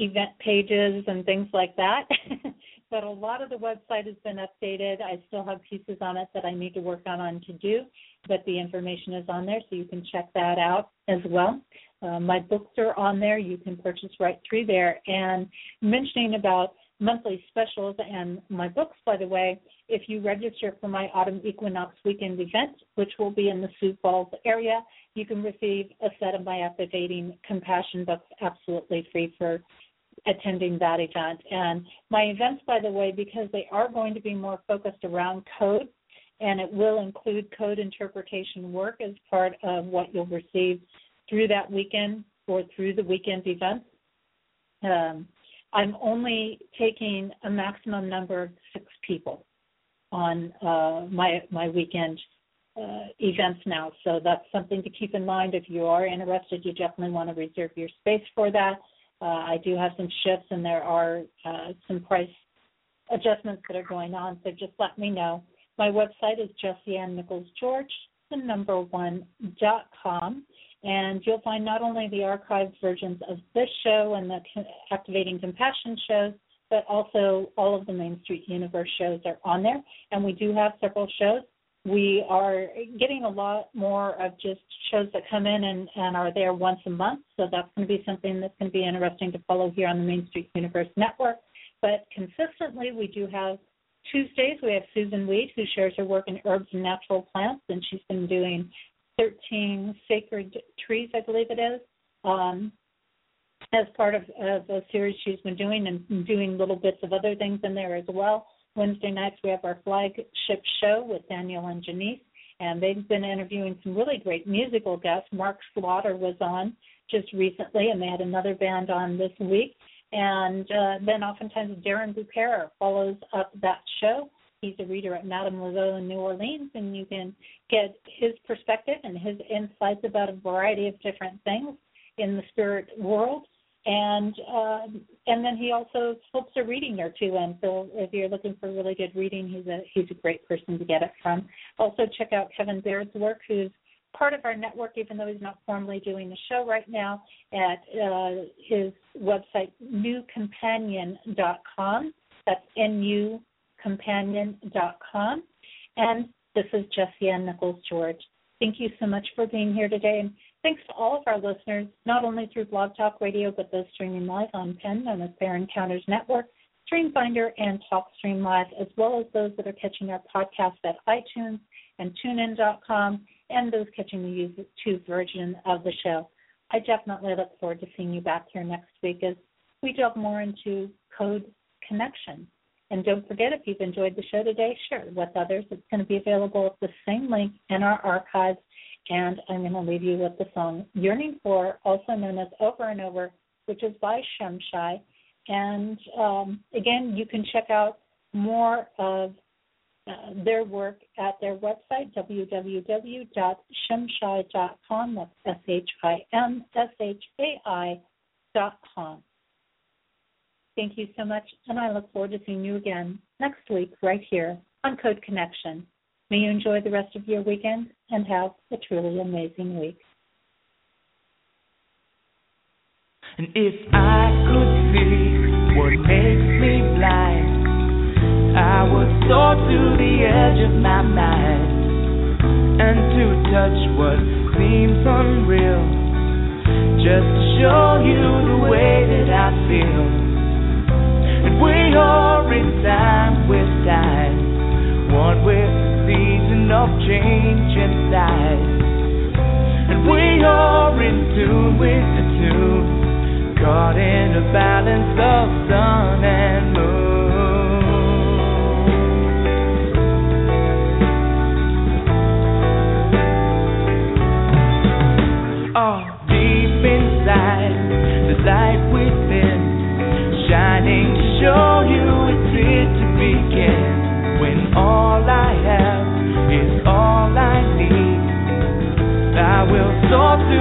event pages and things like that. but a lot of the website has been updated. I still have pieces on it that I need to work on on to do, but the information is on there, so you can check that out as well. Uh, my books are on there. You can purchase right through there. And mentioning about monthly specials and my books, by the way, if you register for my autumn equinox weekend event, which will be in the Sioux Falls area, you can receive a set of my activating compassion books absolutely free for attending that event. And my events, by the way, because they are going to be more focused around code, and it will include code interpretation work as part of what you'll receive through that weekend or through the weekend events. Um, I'm only taking a maximum number of six people on uh, my my weekend uh, events now. So that's something to keep in mind. If you are interested, you definitely want to reserve your space for that. Uh, I do have some shifts, and there are uh, some price adjustments that are going on. So just let me know. My website is Jesse Nichols George, the number one dot com, and you'll find not only the archived versions of this show and the Activating Compassion shows, but also all of the Main Street Universe shows are on there. And we do have several shows we are getting a lot more of just shows that come in and, and are there once a month. So that's going to be something that's going to be interesting to follow here on the Main Street Universe Network. But consistently, we do have Tuesdays. We have Susun Weed, who shares her work in herbs and natural plants, and she's been doing 13 sacred trees, I believe it is, um, as part of, of a series she's been doing and doing little bits of other things in there as well. Wednesday nights we have our flagship show with Daniel and Janice, and they've been interviewing some really great musical guests. Mark Slaughter was on just recently, and they had another band on this week. And uh, then oftentimes Darren Bupera follows up that show. He's a reader at Madame Laveau in New Orleans, and you can get his perspective and his insights about a variety of different things in the spirit world and uh, and then he also slips a reading there too. And So if you're looking for really good reading, he's a he's a great person to get it from. Also check out Kevin Baird's work, who's part of our network, even though he's not formally doing the show right now, at uh, his website nucompanion.com. That's N-U companion.com. And this is Jesse Ann Nichols George. Thank you so much for being here today. And Thanks to all of our listeners, not only through Blog Talk Radio, but those streaming live on PEN, known as Fair Encounters Network, StreamFinder, and TalkStream Live, as well as those that are catching our podcast at iTunes and TuneIn.com, and those catching the YouTube version of the show. I definitely look forward to seeing you back here next week as we delve more into code connection. And don't forget, if you've enjoyed the show today, share it with others. It's going to be available at the same link in our archives and I'm going to leave you with the song Yearning For, also known as Over and Over, which is by Shimshai. And um, again, you can check out more of uh, their work at their website, www.shimshai.com. That's S H I M S H A I dot com. Thank you so much, and I look forward to seeing you again next week right here on Code Connection. May you enjoy the rest of your weekend and have a truly amazing week. And if I could see what makes me blind, I would soar to the edge of my mind and to touch what seems unreal, just to show you the way that I feel. And we are in time with time, one with of change inside. And we are in tune with the tune, caught in a balance of sun and moon. Will to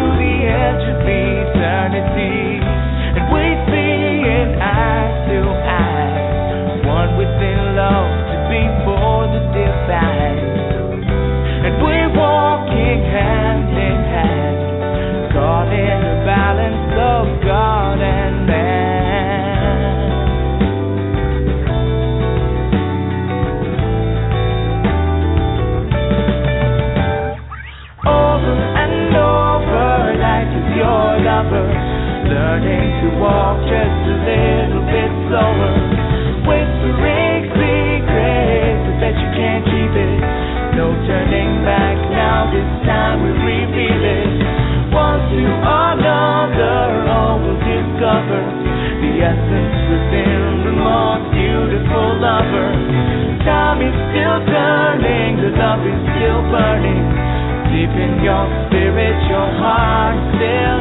love is still burning. Deep in your spirit, your heart still